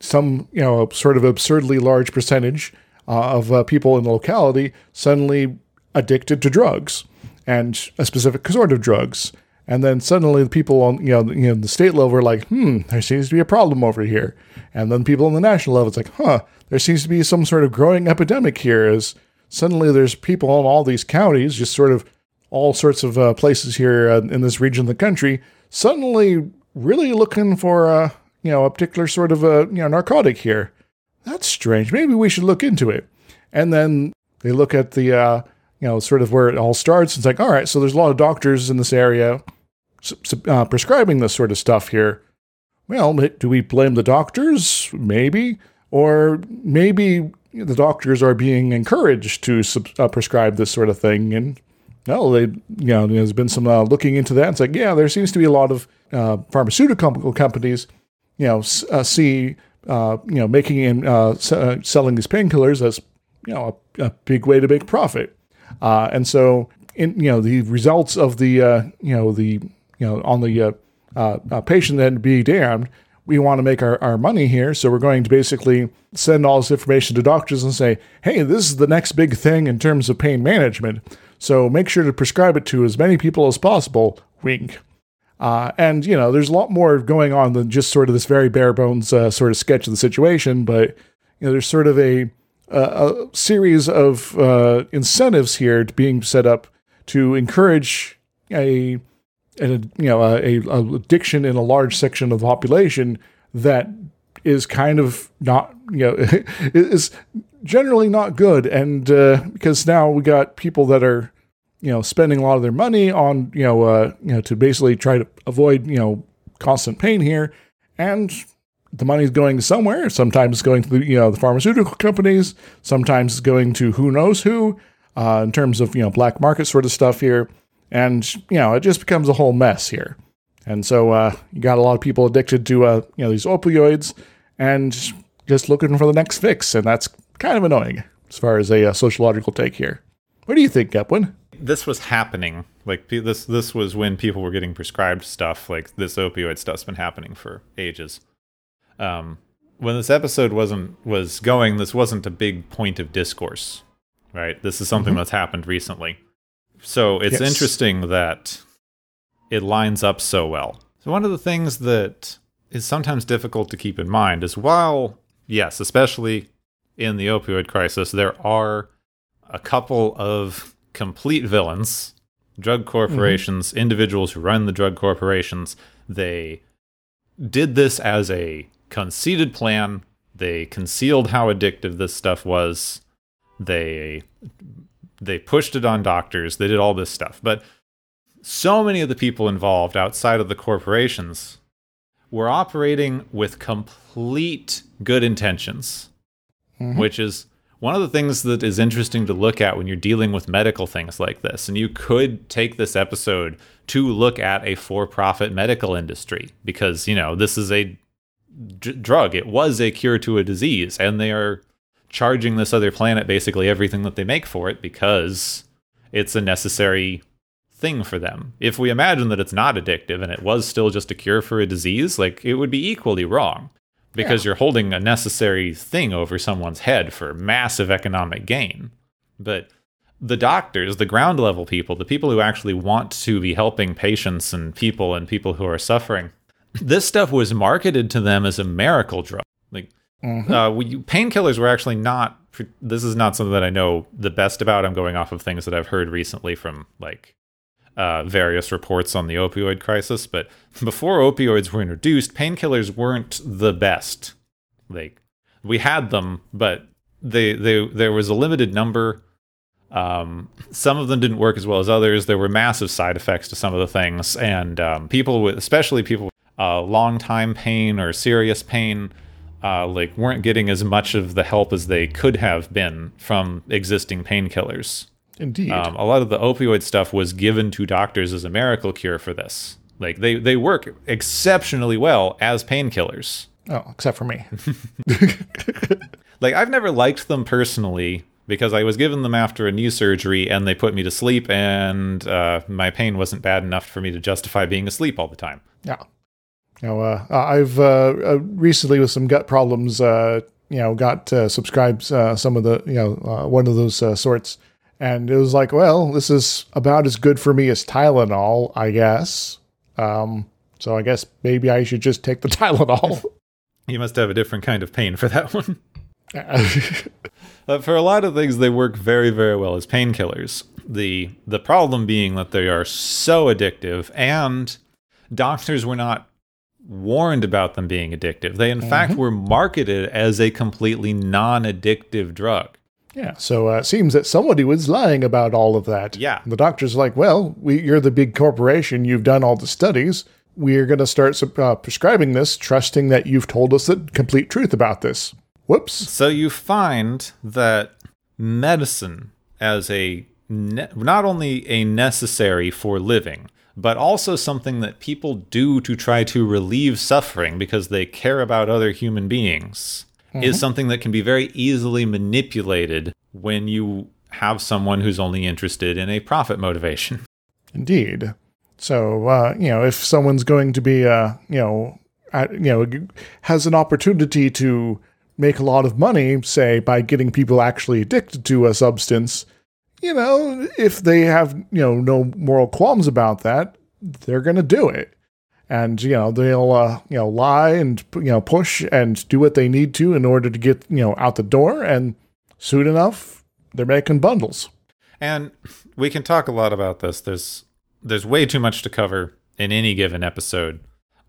some you know sort of absurdly large percentage uh, of uh, people in the locality suddenly addicted to drugs and a specific sort of drugs. And then suddenly the people on you know, you know the state level are like, hmm, there seems to be a problem over here. And then people on the national level, it's like, huh, there seems to be some sort of growing epidemic here. As suddenly there's people in all these counties, just sort of all sorts of uh, places here uh, in this region of the country, suddenly really looking for a you know a particular sort of a you know narcotic here. That's strange. Maybe we should look into it. And then they look at the uh, you know sort of where it all starts. It's like, all right, so there's a lot of doctors in this area uh, prescribing this sort of stuff here. Well, do we blame the doctors? Maybe, or maybe the doctors are being encouraged to uh, prescribe this sort of thing, and no, they, you know, there's been some uh, looking into that. It's like, yeah, there seems to be a lot of uh, pharmaceutical companies, you know, uh, see, uh, you know, making and uh, s- uh, selling these painkillers as, you know, a, a big way to make profit. Uh, and so, in you know, the results of the, uh, you know, the, you know, on the patient end be damned. We want to make our, our money here, so we're going to basically send all this information to doctors and say, hey, this is the next big thing in terms of pain management. So make sure to prescribe it to as many people as possible. Wink. Uh, and you know, there's a lot more going on than just sort of this very bare bones uh, sort of sketch of the situation. But you know, there's sort of a a, a series of uh, incentives here being set up to encourage a, a you know a, a addiction in a large section of the population that is kind of not you know is generally not good and uh, because now we got people that are you know spending a lot of their money on you know uh, you know to basically try to avoid you know constant pain here. And the money's going to somewhere. Sometimes it's going to the you know the pharmaceutical companies. Sometimes it's going to who knows who uh, in terms of you know black market sort of stuff here. And you know it just becomes a whole mess here. And so uh, you got a lot of people addicted to uh, you know these opioids and just looking for the next fix, and that's kind of annoying as far as a, uh, sociological take here. What do you think, Gepwin? This was happening. Like this, this was when people were getting prescribed stuff. Like this opioid stuff's been happening for ages. Um, when this episode wasn't was going, this wasn't a big point of discourse, right? This is something mm-hmm. that's happened recently. So it's yes. interesting that it lines up so well. So one of the things that is sometimes difficult to keep in mind is while yes, especially in the opioid crisis, there are a couple of complete villains, drug corporations, mm-hmm. individuals who run the drug corporations. They did this as a conceited plan. They concealed how addictive this stuff was. They they pushed it on doctors. They did all this stuff. But so many of the people involved outside of the corporations were operating with complete good intentions, mm-hmm. which is one of the things that is interesting to look at when you're dealing with medical things like this. And you could take this episode to look at a for profit medical industry because, you know, this is a d- drug, it was a cure to a disease, and they are charging this other planet basically everything that they make for it because it's a necessary thing for them. If we imagine that it's not addictive and it was still just a cure for a disease, like it would be equally wrong because yeah. you're holding a necessary thing over someone's head for massive economic gain. But the doctors, the ground level people, the people who actually want to be helping patients and people and people who are suffering, this stuff was marketed to them as a miracle drug. Like mm-hmm. uh, painkillers were actually not. This is not something that I know the best about. I'm going off of things that I've heard recently from like uh, various reports on the opioid crisis. But before opioids were introduced, painkillers weren't the best. Like we had them, but they they there was a limited number. Um, some of them didn't work as well as others. There were massive side effects to some of the things, and um, people with, especially people with uh, long time pain or serious pain, uh, like weren't getting as much of the help as they could have been from existing painkillers. Indeed. Um, a lot of the opioid stuff was given to doctors as a miracle cure for this. Like they, they work exceptionally well as painkillers. Oh, except for me. like I've never liked them personally because I was given them after a knee surgery and they put me to sleep and uh, my pain wasn't bad enough for me to justify being asleep all the time. Yeah. You know, uh, I've uh, uh recently with some gut problems, uh, you know, got uh, subscribed some of the, you know, one of those sorts and it was like, well, this is about as good for me as Tylenol, I guess. Um, so I guess maybe I should just take the Tylenol. You must have a different kind of pain for that one. uh, for a lot of things, they work very, very well as painkillers. the The problem being that they are so addictive, and doctors were not warned about them being addictive. They, in mm-hmm. fact, were marketed as a completely non-addictive drug. Yeah. So uh, it seems that somebody was lying about all of that. Yeah. And the doctor's like, well, we, you're the big corporation. You've done all the studies. We're going to start uh, prescribing this, trusting that you've told us the complete truth about this. Whoops. So you find that medicine as a ne- not only a necessary for living, but also something that people do to try to relieve suffering because they care about other human beings mm-hmm. is something that can be very easily manipulated when you have someone who's only interested in a profit motivation. Indeed. So, uh, you know, if someone's going to be, uh, you know, at, you know, has an opportunity to make a lot of money, say by getting people actually addicted to a substance, you know, if they have, you know, no moral qualms about that, they're going to do it. And you know they'll uh, you know lie and you know push and do what they need to in order to get you know out the door, and soon enough they're making bundles. And we can talk a lot about this. There's there's way too much to cover in any given episode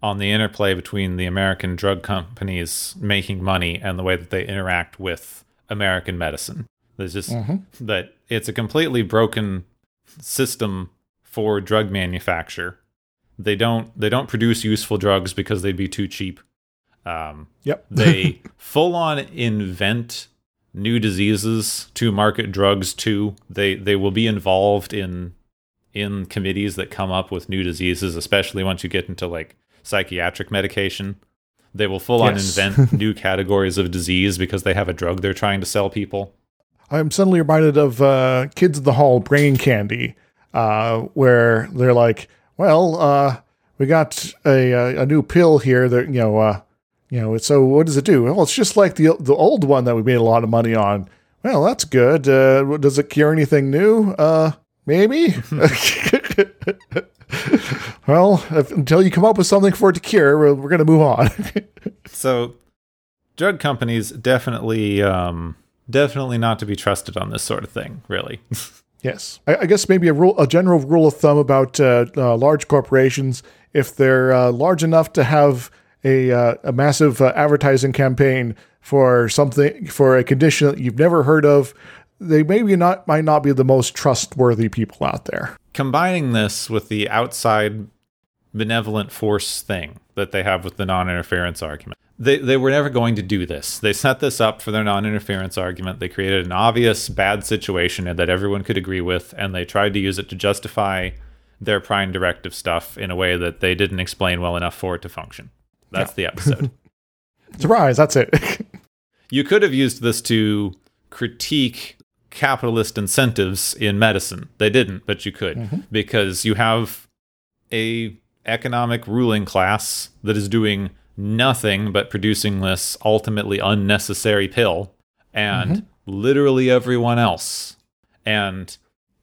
on the interplay between the American drug companies making money and the way that they interact with American medicine. There's just mm-hmm. that it's a completely broken system for drug manufacture. They don't they don't produce useful drugs because they'd be too cheap. Um, yep. they full on invent new diseases to market drugs to. They they will be involved in in committees that come up with new diseases, especially once you get into like psychiatric medication. They will full on yes. invent new categories of disease because they have a drug they're trying to sell people. I'm suddenly reminded of uh, Kids in the Hall brain candy, uh, where they're like, "Well, uh, we got a, a new pill here that you know, uh, you know. So what does it do? Well, it's just like the the old one that we made a lot of money on. Well, that's good. Uh, does it cure anything new? Uh, maybe. well, if, until you come up with something for it to cure, we're, we're going to move on. so, drug companies definitely, um, definitely not to be trusted on this sort of thing. Really. yes, I, I, guess maybe a rule, a general rule of thumb about uh, uh, large corporations: if they're uh, large enough to have a uh, a massive uh, advertising campaign for something for a condition that you've never heard of, they maybe not might not be the most trustworthy people out there combining this with the outside benevolent force thing that they have with the non-interference argument. They they were never going to do this. They set this up for their non-interference argument. They created an obvious bad situation that everyone could agree with and they tried to use it to justify their prime directive stuff in a way that they didn't explain well enough for it to function. That's yeah. the episode. Surprise, that's it. you could have used this to critique capitalist incentives in medicine. They didn't, but you could mm-hmm. because you have a economic ruling class that is doing nothing but producing this ultimately unnecessary pill and mm-hmm. literally everyone else. And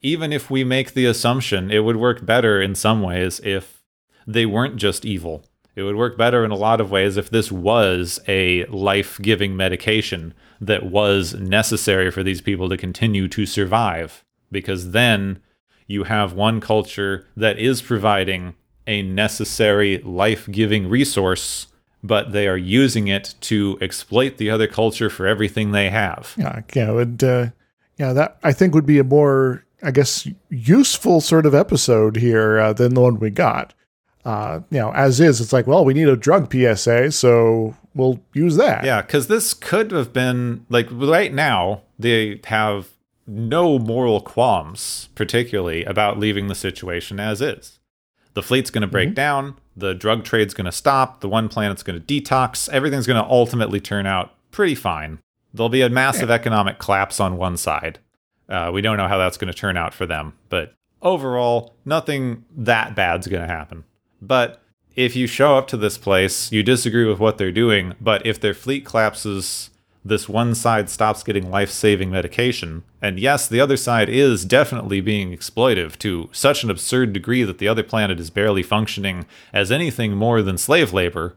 even if we make the assumption it would work better in some ways if they weren't just evil. It would work better in a lot of ways if this was a life giving medication that was necessary for these people to continue to survive. Because then you have one culture that is providing a necessary life giving resource, but they are using it to exploit the other culture for everything they have. Yeah, yeah, would, uh, yeah, that I think would be a more, I guess, useful sort of episode here uh, than the one we got. Uh, you know, as is, it's like, well, we need a drug PSA, so we'll use that. Yeah, because this could have been like right now they have no moral qualms, particularly about leaving the situation as is. The fleet's going to break mm-hmm. down. The drug trade's going to stop. The one planet's going to detox. Everything's going to ultimately turn out pretty fine. There'll be a massive yeah. economic collapse on one side. Uh, we don't know how that's going to turn out for them, but overall, nothing that bad's going to happen. But if you show up to this place, you disagree with what they're doing, but if their fleet collapses, this one side stops getting life saving medication. And yes, the other side is definitely being exploitive to such an absurd degree that the other planet is barely functioning as anything more than slave labor,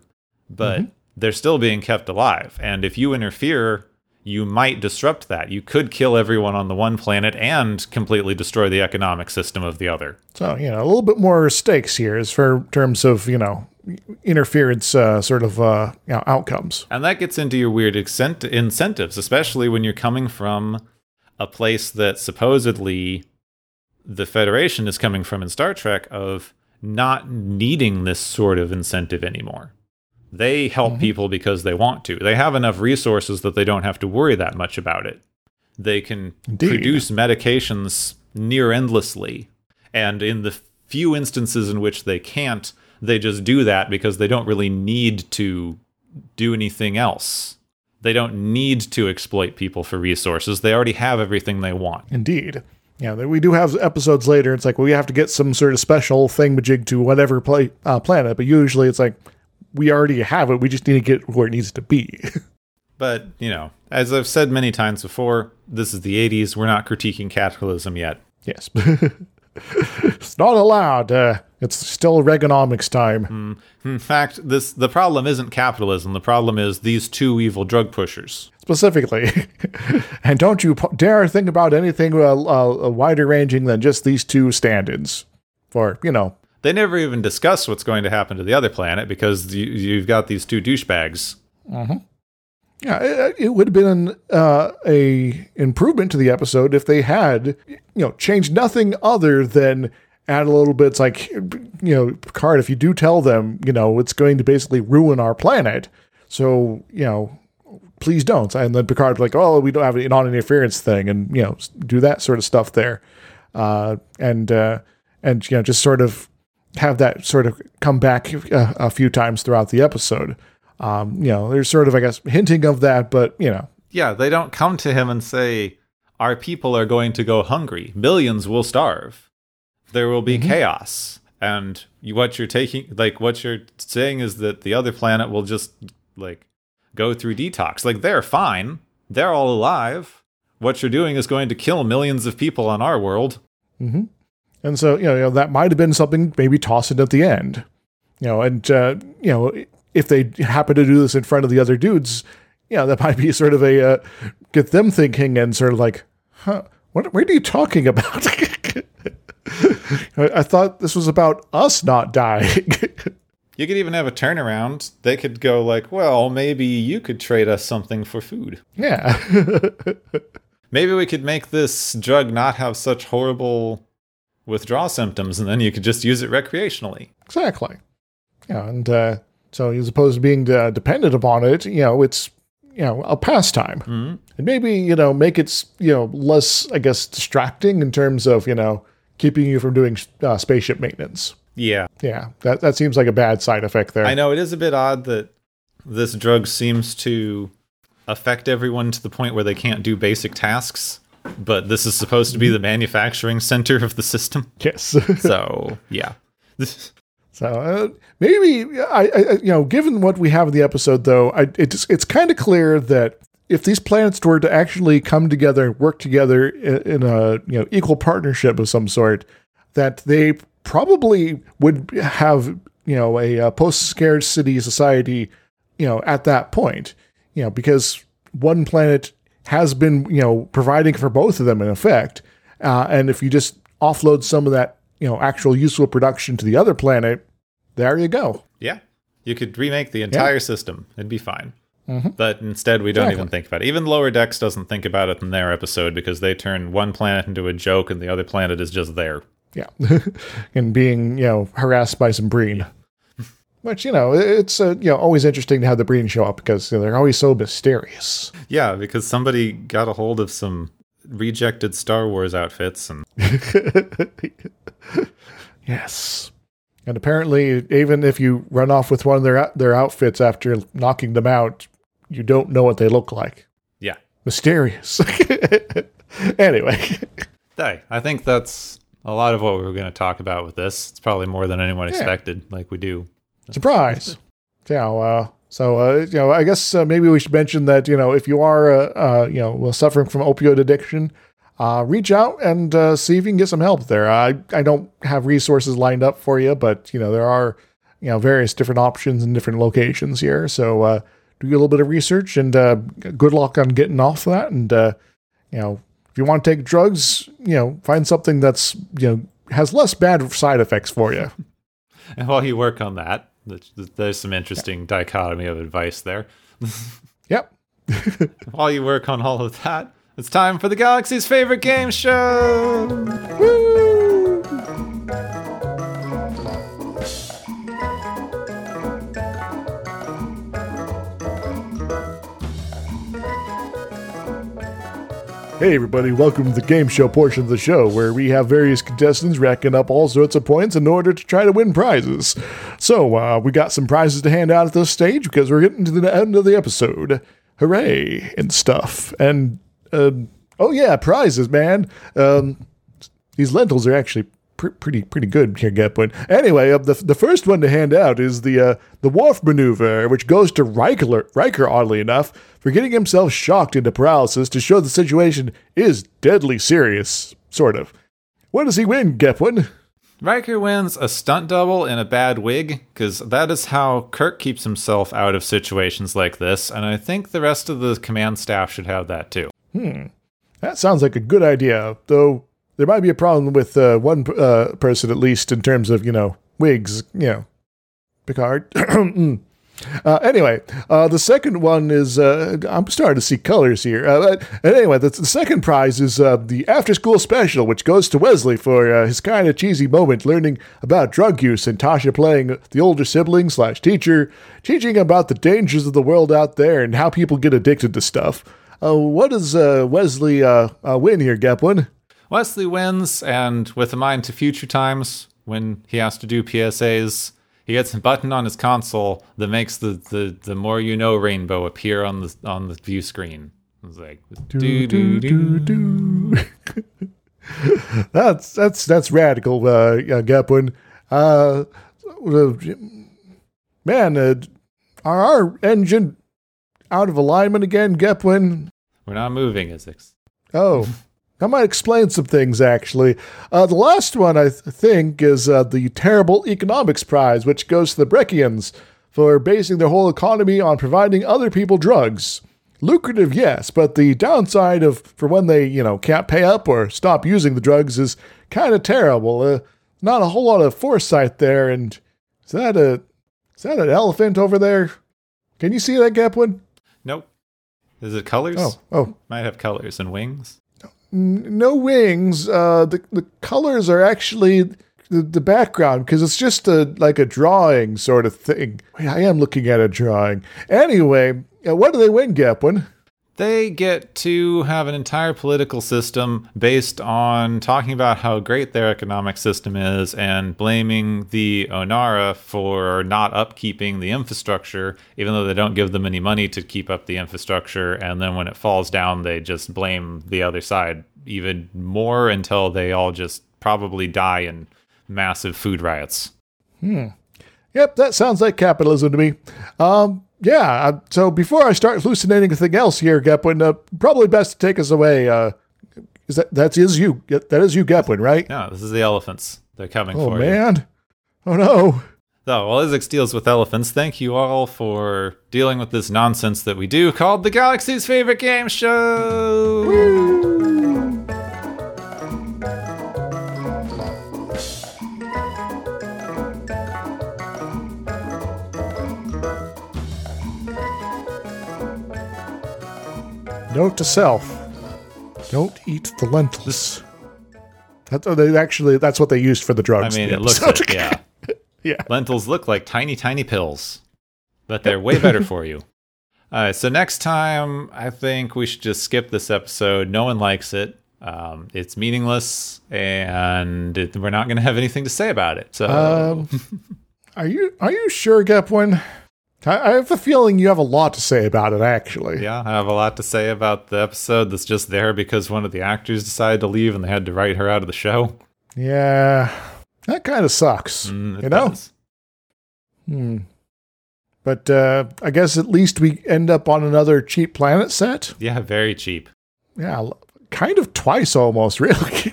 but mm-hmm. they're still being kept alive. And if you interfere, you might disrupt that. You could kill everyone on the one planet and completely destroy the economic system of the other. So, you know, a little bit more stakes here as for terms of, you know, interference uh, sort of uh, you know, outcomes. And that gets into your weird accent- incentives, especially when you're coming from a place that supposedly the Federation is coming from in Star Trek of not needing this sort of incentive anymore. They help mm-hmm. people because they want to. They have enough resources that they don't have to worry that much about it. They can Indeed. produce medications near endlessly. And in the few instances in which they can't, they just do that because they don't really need to do anything else. They don't need to exploit people for resources. They already have everything they want. Indeed. Yeah, we do have episodes later. It's like well, we have to get some sort of special thing majig to whatever play, uh, planet, but usually it's like we already have it. We just need to get where it needs to be. but, you know, as I've said many times before, this is the 80s. We're not critiquing capitalism yet. Yes. it's not allowed. Uh, It's still Reaganomics time. In fact, this the problem isn't capitalism. The problem is these two evil drug pushers. specifically. and don't you dare think about anything uh, uh, wider ranging than just these two stand-ins for, you know, They never even discuss what's going to happen to the other planet because you, you've got these two douchebags. yeah, it, it would have been uh, a improvement to the episode if they had, you know, changed nothing other than add a little bit. It's like, you know, Picard, if you do tell them, you know, it's going to basically ruin our planet. So, you know, please don't. And then Picard be like, oh, we don't have an non-interference thing, and you know, do that sort of stuff there, uh, and uh, and you know, just sort of have that sort of come back a, a few times throughout the episode. Um, you know, there's sort of, I guess, hinting of that, but you know, Yeah, they don't come to him and say, Our people are going to go hungry. Millions will starve. There will be chaos. And you, what you're taking, like, what you're saying is that the other planet will just, like, go through detox. Like, they're fine. They're all alive. What you're doing is going to kill millions of people on our world. And so, you know, you know, that might have been something maybe toss it at the end. You know, and uh, you know, if they happen to do this in front of the other dudes, you know, that might be sort of a uh, get them thinking and sort of like, huh, what what are you talking about? I, thought this was about us not dying. You could even have a turnaround. They could go, like, well, maybe you could trade us something for food. yeah. Maybe we could make this drug not have such horrible withdrawal symptoms, and then you could just use it recreationally. Exactly. Yeah, and uh, so as opposed to being uh, dependent upon it, you know, it's you know a pastime, mm-hmm. and maybe you know make it you know less, I guess, distracting in terms of you know keeping you from doing uh, spaceship maintenance. Yeah. Yeah, that that seems like a bad side effect there. I know it is a bit odd that this drug seems to affect everyone to the point where they can't do basic tasks, but this is supposed to be the manufacturing center of the system. Yes. So, yeah. So uh, maybe I, I, you know, given what we have in the episode, though, I, it's it's kind of clear that if these planets were to actually come together and work together in, in a you know equal partnership of some sort, that they probably would have you know a, uh post scarcity society, you know, at that point, you know, because one planet has been you know providing for both of them in effect, uh, and if you just offload some of that you know actual useful production to the other planet, there you go. Yeah. You could remake the entire system. It'd be fine. But instead, we don't Exactly. even think about it. Even Lower Decks doesn't think about it in their episode because they turn one planet into a joke and the other planet is just there. Yeah. and being, you know, harassed by some breen. Which, you know, it's uh, you know always interesting to have the breen show up because you know, they're always so mysterious. Yeah, because somebody got a hold of some rejected Star Wars outfits and Yes. And apparently, even if you run off with one of their their outfits after knocking them out, you don't know what they look like. yeah. Mysterious. anyway, Hey, I think that's a lot of what we were going to talk about with this. It's probably more than anyone expected, like we do. surprise. Yeah. Uh, so uh, you know, I guess uh, maybe we should mention that you know if you are uh, uh, you know suffering from opioid addiction, uh, reach out and uh, see if you can get some help there. I I don't have resources lined up for you, but you know there are you know various different options in different locations here. So uh, do a little bit of research and uh, good luck on getting off that. And uh, you know if you want to take drugs, you know find something that's you know has less bad side effects for you. And while you work on that, there's- there's some interesting dichotomy of advice there. yep. While you work on all of that, it's time for the galaxy's favorite game show. Woo! Hey everybody, welcome to the game show portion of the show where we have various contestants racking up all sorts of points in order to try to win prizes. So, uh, we got some prizes to hand out at this stage because we're getting to the end of the episode. Hooray! And stuff. And, uh, oh yeah, prizes, man. Um, these lentils are actually pr- pretty pretty good here, Gepwin. Anyway, uh, the the first one to hand out is the uh, the Worf maneuver, which goes to Riker, Riker, oddly enough, for getting himself shocked into paralysis to show the situation is deadly serious, sort of. What does he win, Gepwin? Riker wins a stunt double in a bad wig, because that is how Kirk keeps himself out of situations like this, and I think the rest of the command staff should have that too. Hmm. That sounds like a good idea, though there might be a problem with uh, one uh, person at least in terms of, you know, wigs, you know, Picard. Uh, anyway, uh, the second one is, uh, I'm starting to see colors here. Uh, but anyway, the, the second prize is uh, the after school special, which goes to Wesley for uh, his kind of cheesy moment learning about drug use and Tasha playing the older sibling slash teacher, teaching about the dangers of the world out there and how people get addicted to stuff. Uh, what does uh, Wesley uh, uh, win here, Gepwin? Wesley wins, and with a mind to future times, when he has to do PSAs, he gets a button on his console that makes the, the, the more you know rainbow appear on the on the view screen. It's like do do do. do. that's that's that's radical, uh, Gepwin. Uh, uh, man, uh, are our engine out of alignment again, Gepwin? We're not moving, Isix. Oh, that might explain some things, actually. Uh, the last one, I th- think, is uh, the Terrible Economics Prize, which goes to the Brekkians for basing their whole economy on providing other people drugs. Lucrative, yes, but the downside of for when they, you know, can't pay up or stop using the drugs is kind of terrible. Uh, not a whole lot of foresight there, and is that a is that an elephant over there? Can you see that, Gepwin? Nope. Is it colors? Oh, oh, Might have colors and wings. No wings. Uh, the the colors are actually the, the background because it's just a like a drawing sort of thing. I am looking at a drawing. Anyway, uh, what do they win, Gepwin? They get to have an entire political system based on talking about how great their economic system is and blaming the Ornara for not upkeeping the infrastructure, even though they don't give them any money to keep up the infrastructure. And then when it falls down, they just blame the other side even more until they all just probably die in massive food riots. Hmm. Yep, that sounds like capitalism to me. Um, yeah. uh, So before I start hallucinating anything else here, Gepwin, uh, probably best to take us away. Uh, is that that is you? That is you, Gepwin, right? Yeah, this is the elephants. They're coming Oh for you. man. Oh no. So, while Isaac deals with elephants, thank you all for dealing with this nonsense that we do called the Galaxy's Favorite Game Show. Note to self: Don't eat the lentils. That's oh, they actually that's what they used for the drugs. I mean, it looks like, yeah. yeah. Lentils look like tiny, tiny pills, but they're way better for you. All right, so next time, I think we should just skip this episode. No one likes it. Um, it's meaningless, and it, we're not going to have anything to say about it. So, Um, are you are you sure, Gepwin? I, I have a feeling you have a lot to say about it. Actually, yeah, I have a lot to say about the episode that's just there because one of the actors decided to leave and they had to write her out of the show. Yeah, that kind of sucks. Mm, you know. does. Hmm. But uh, I guess at least we end up on another cheap planet set. Yeah, very cheap. Yeah, kind of twice almost, really.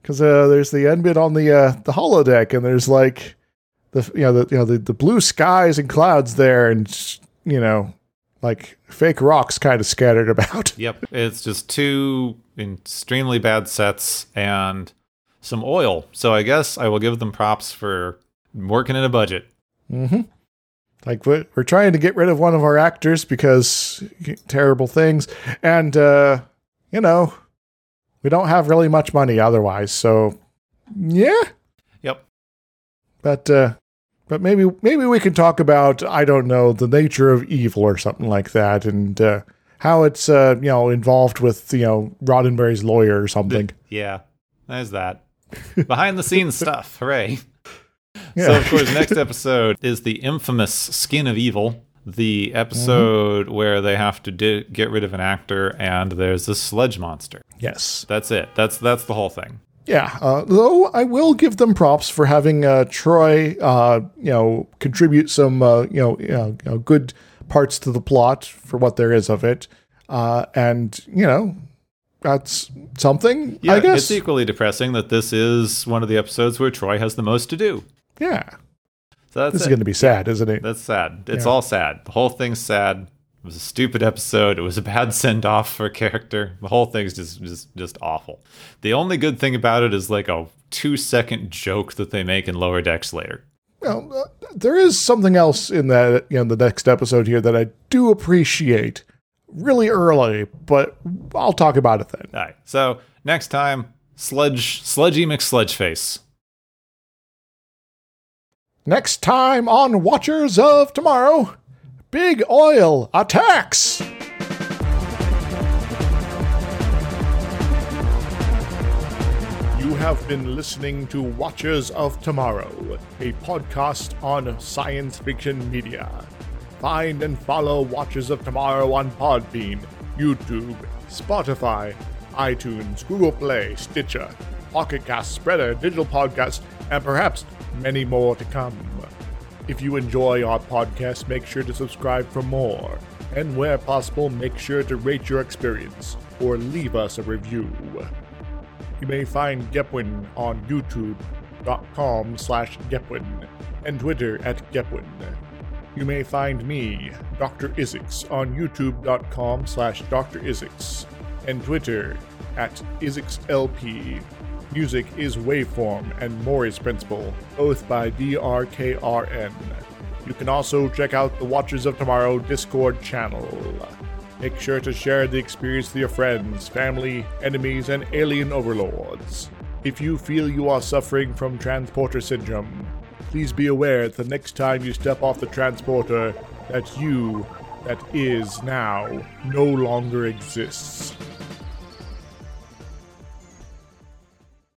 Because uh, there's the end bit on the uh, the holodeck, and there's like the you know the you know the, the blue skies and clouds there, and you know like fake rocks kind of scattered about. Yep, it's just two extremely bad sets and some oil. So I guess I will give them props for working in a budget. Mm-hmm. Like we're, we're trying to get rid of one of our actors because terrible things, and uh, you know we don't have really much money otherwise. So yeah, Yep. but uh, but maybe maybe we can talk about I don't know the nature of evil or something like that, and uh, how it's uh, you know involved with you know Roddenberry's lawyer or something. Yeah, there's that. Behind the scenes stuff. Hooray. Yeah. So, of course, next episode is the infamous Skin of Evil, the episode where they have to di- get rid of an actor and there's a sludge monster. yes. That's it. That's that's the whole thing. Yeah, uh, though I will give them props for having uh, Troi, uh, you know, contribute some, uh, you, know, you know, you know, good parts to the plot for what there is of it, uh, and you know, that's something, Yeah, I guess. it's equally depressing that this is one of the episodes where Troi has the most to do. yeah. So that's This is going to be sad, isn't it? That's sad. It's Yeah. all sad. The whole thing's sad. It was a stupid episode. It was a bad send off for a character. The whole thing's just just just awful. The only good thing about it is like a two second joke that they make in Lower Decks later. Well, uh, there is something else in that, in the next episode here that I do appreciate really early, but I'll talk about it then. All right. So next time, sludge sludgy McSludgeface. Next time on Watchers of Tomorrow, Big Oil attacks! You have been listening to Watchers of Tomorrow, a podcast on science fiction media. Find and follow Watchers of Tomorrow on Podbean, YouTube, Spotify, iTunes, Google Play, Stitcher, Pocket Cast, Spreaker, Digital Podcast, and perhaps many more to come. If you enjoy our podcast, make sure to subscribe for more. And where possible, make sure to rate your experience or leave us a review. You may find Gepwin on youtube.com slash Gepwin and Twitter at Gepwin. You may find me, Dr. Isix, on youtube.com slash Dr. Isix and Twitter at IsixLP. Music is Waveform and Maury's Principle, both by DRKRN. You can also check out the Watchers of Tomorrow Discord channel. Make sure to share the experience with your friends, family, enemies, and alien overlords. If you feel you are suffering from transporter syndrome, please be aware that the next time you step off the transporter, that you, that is now, no longer exists.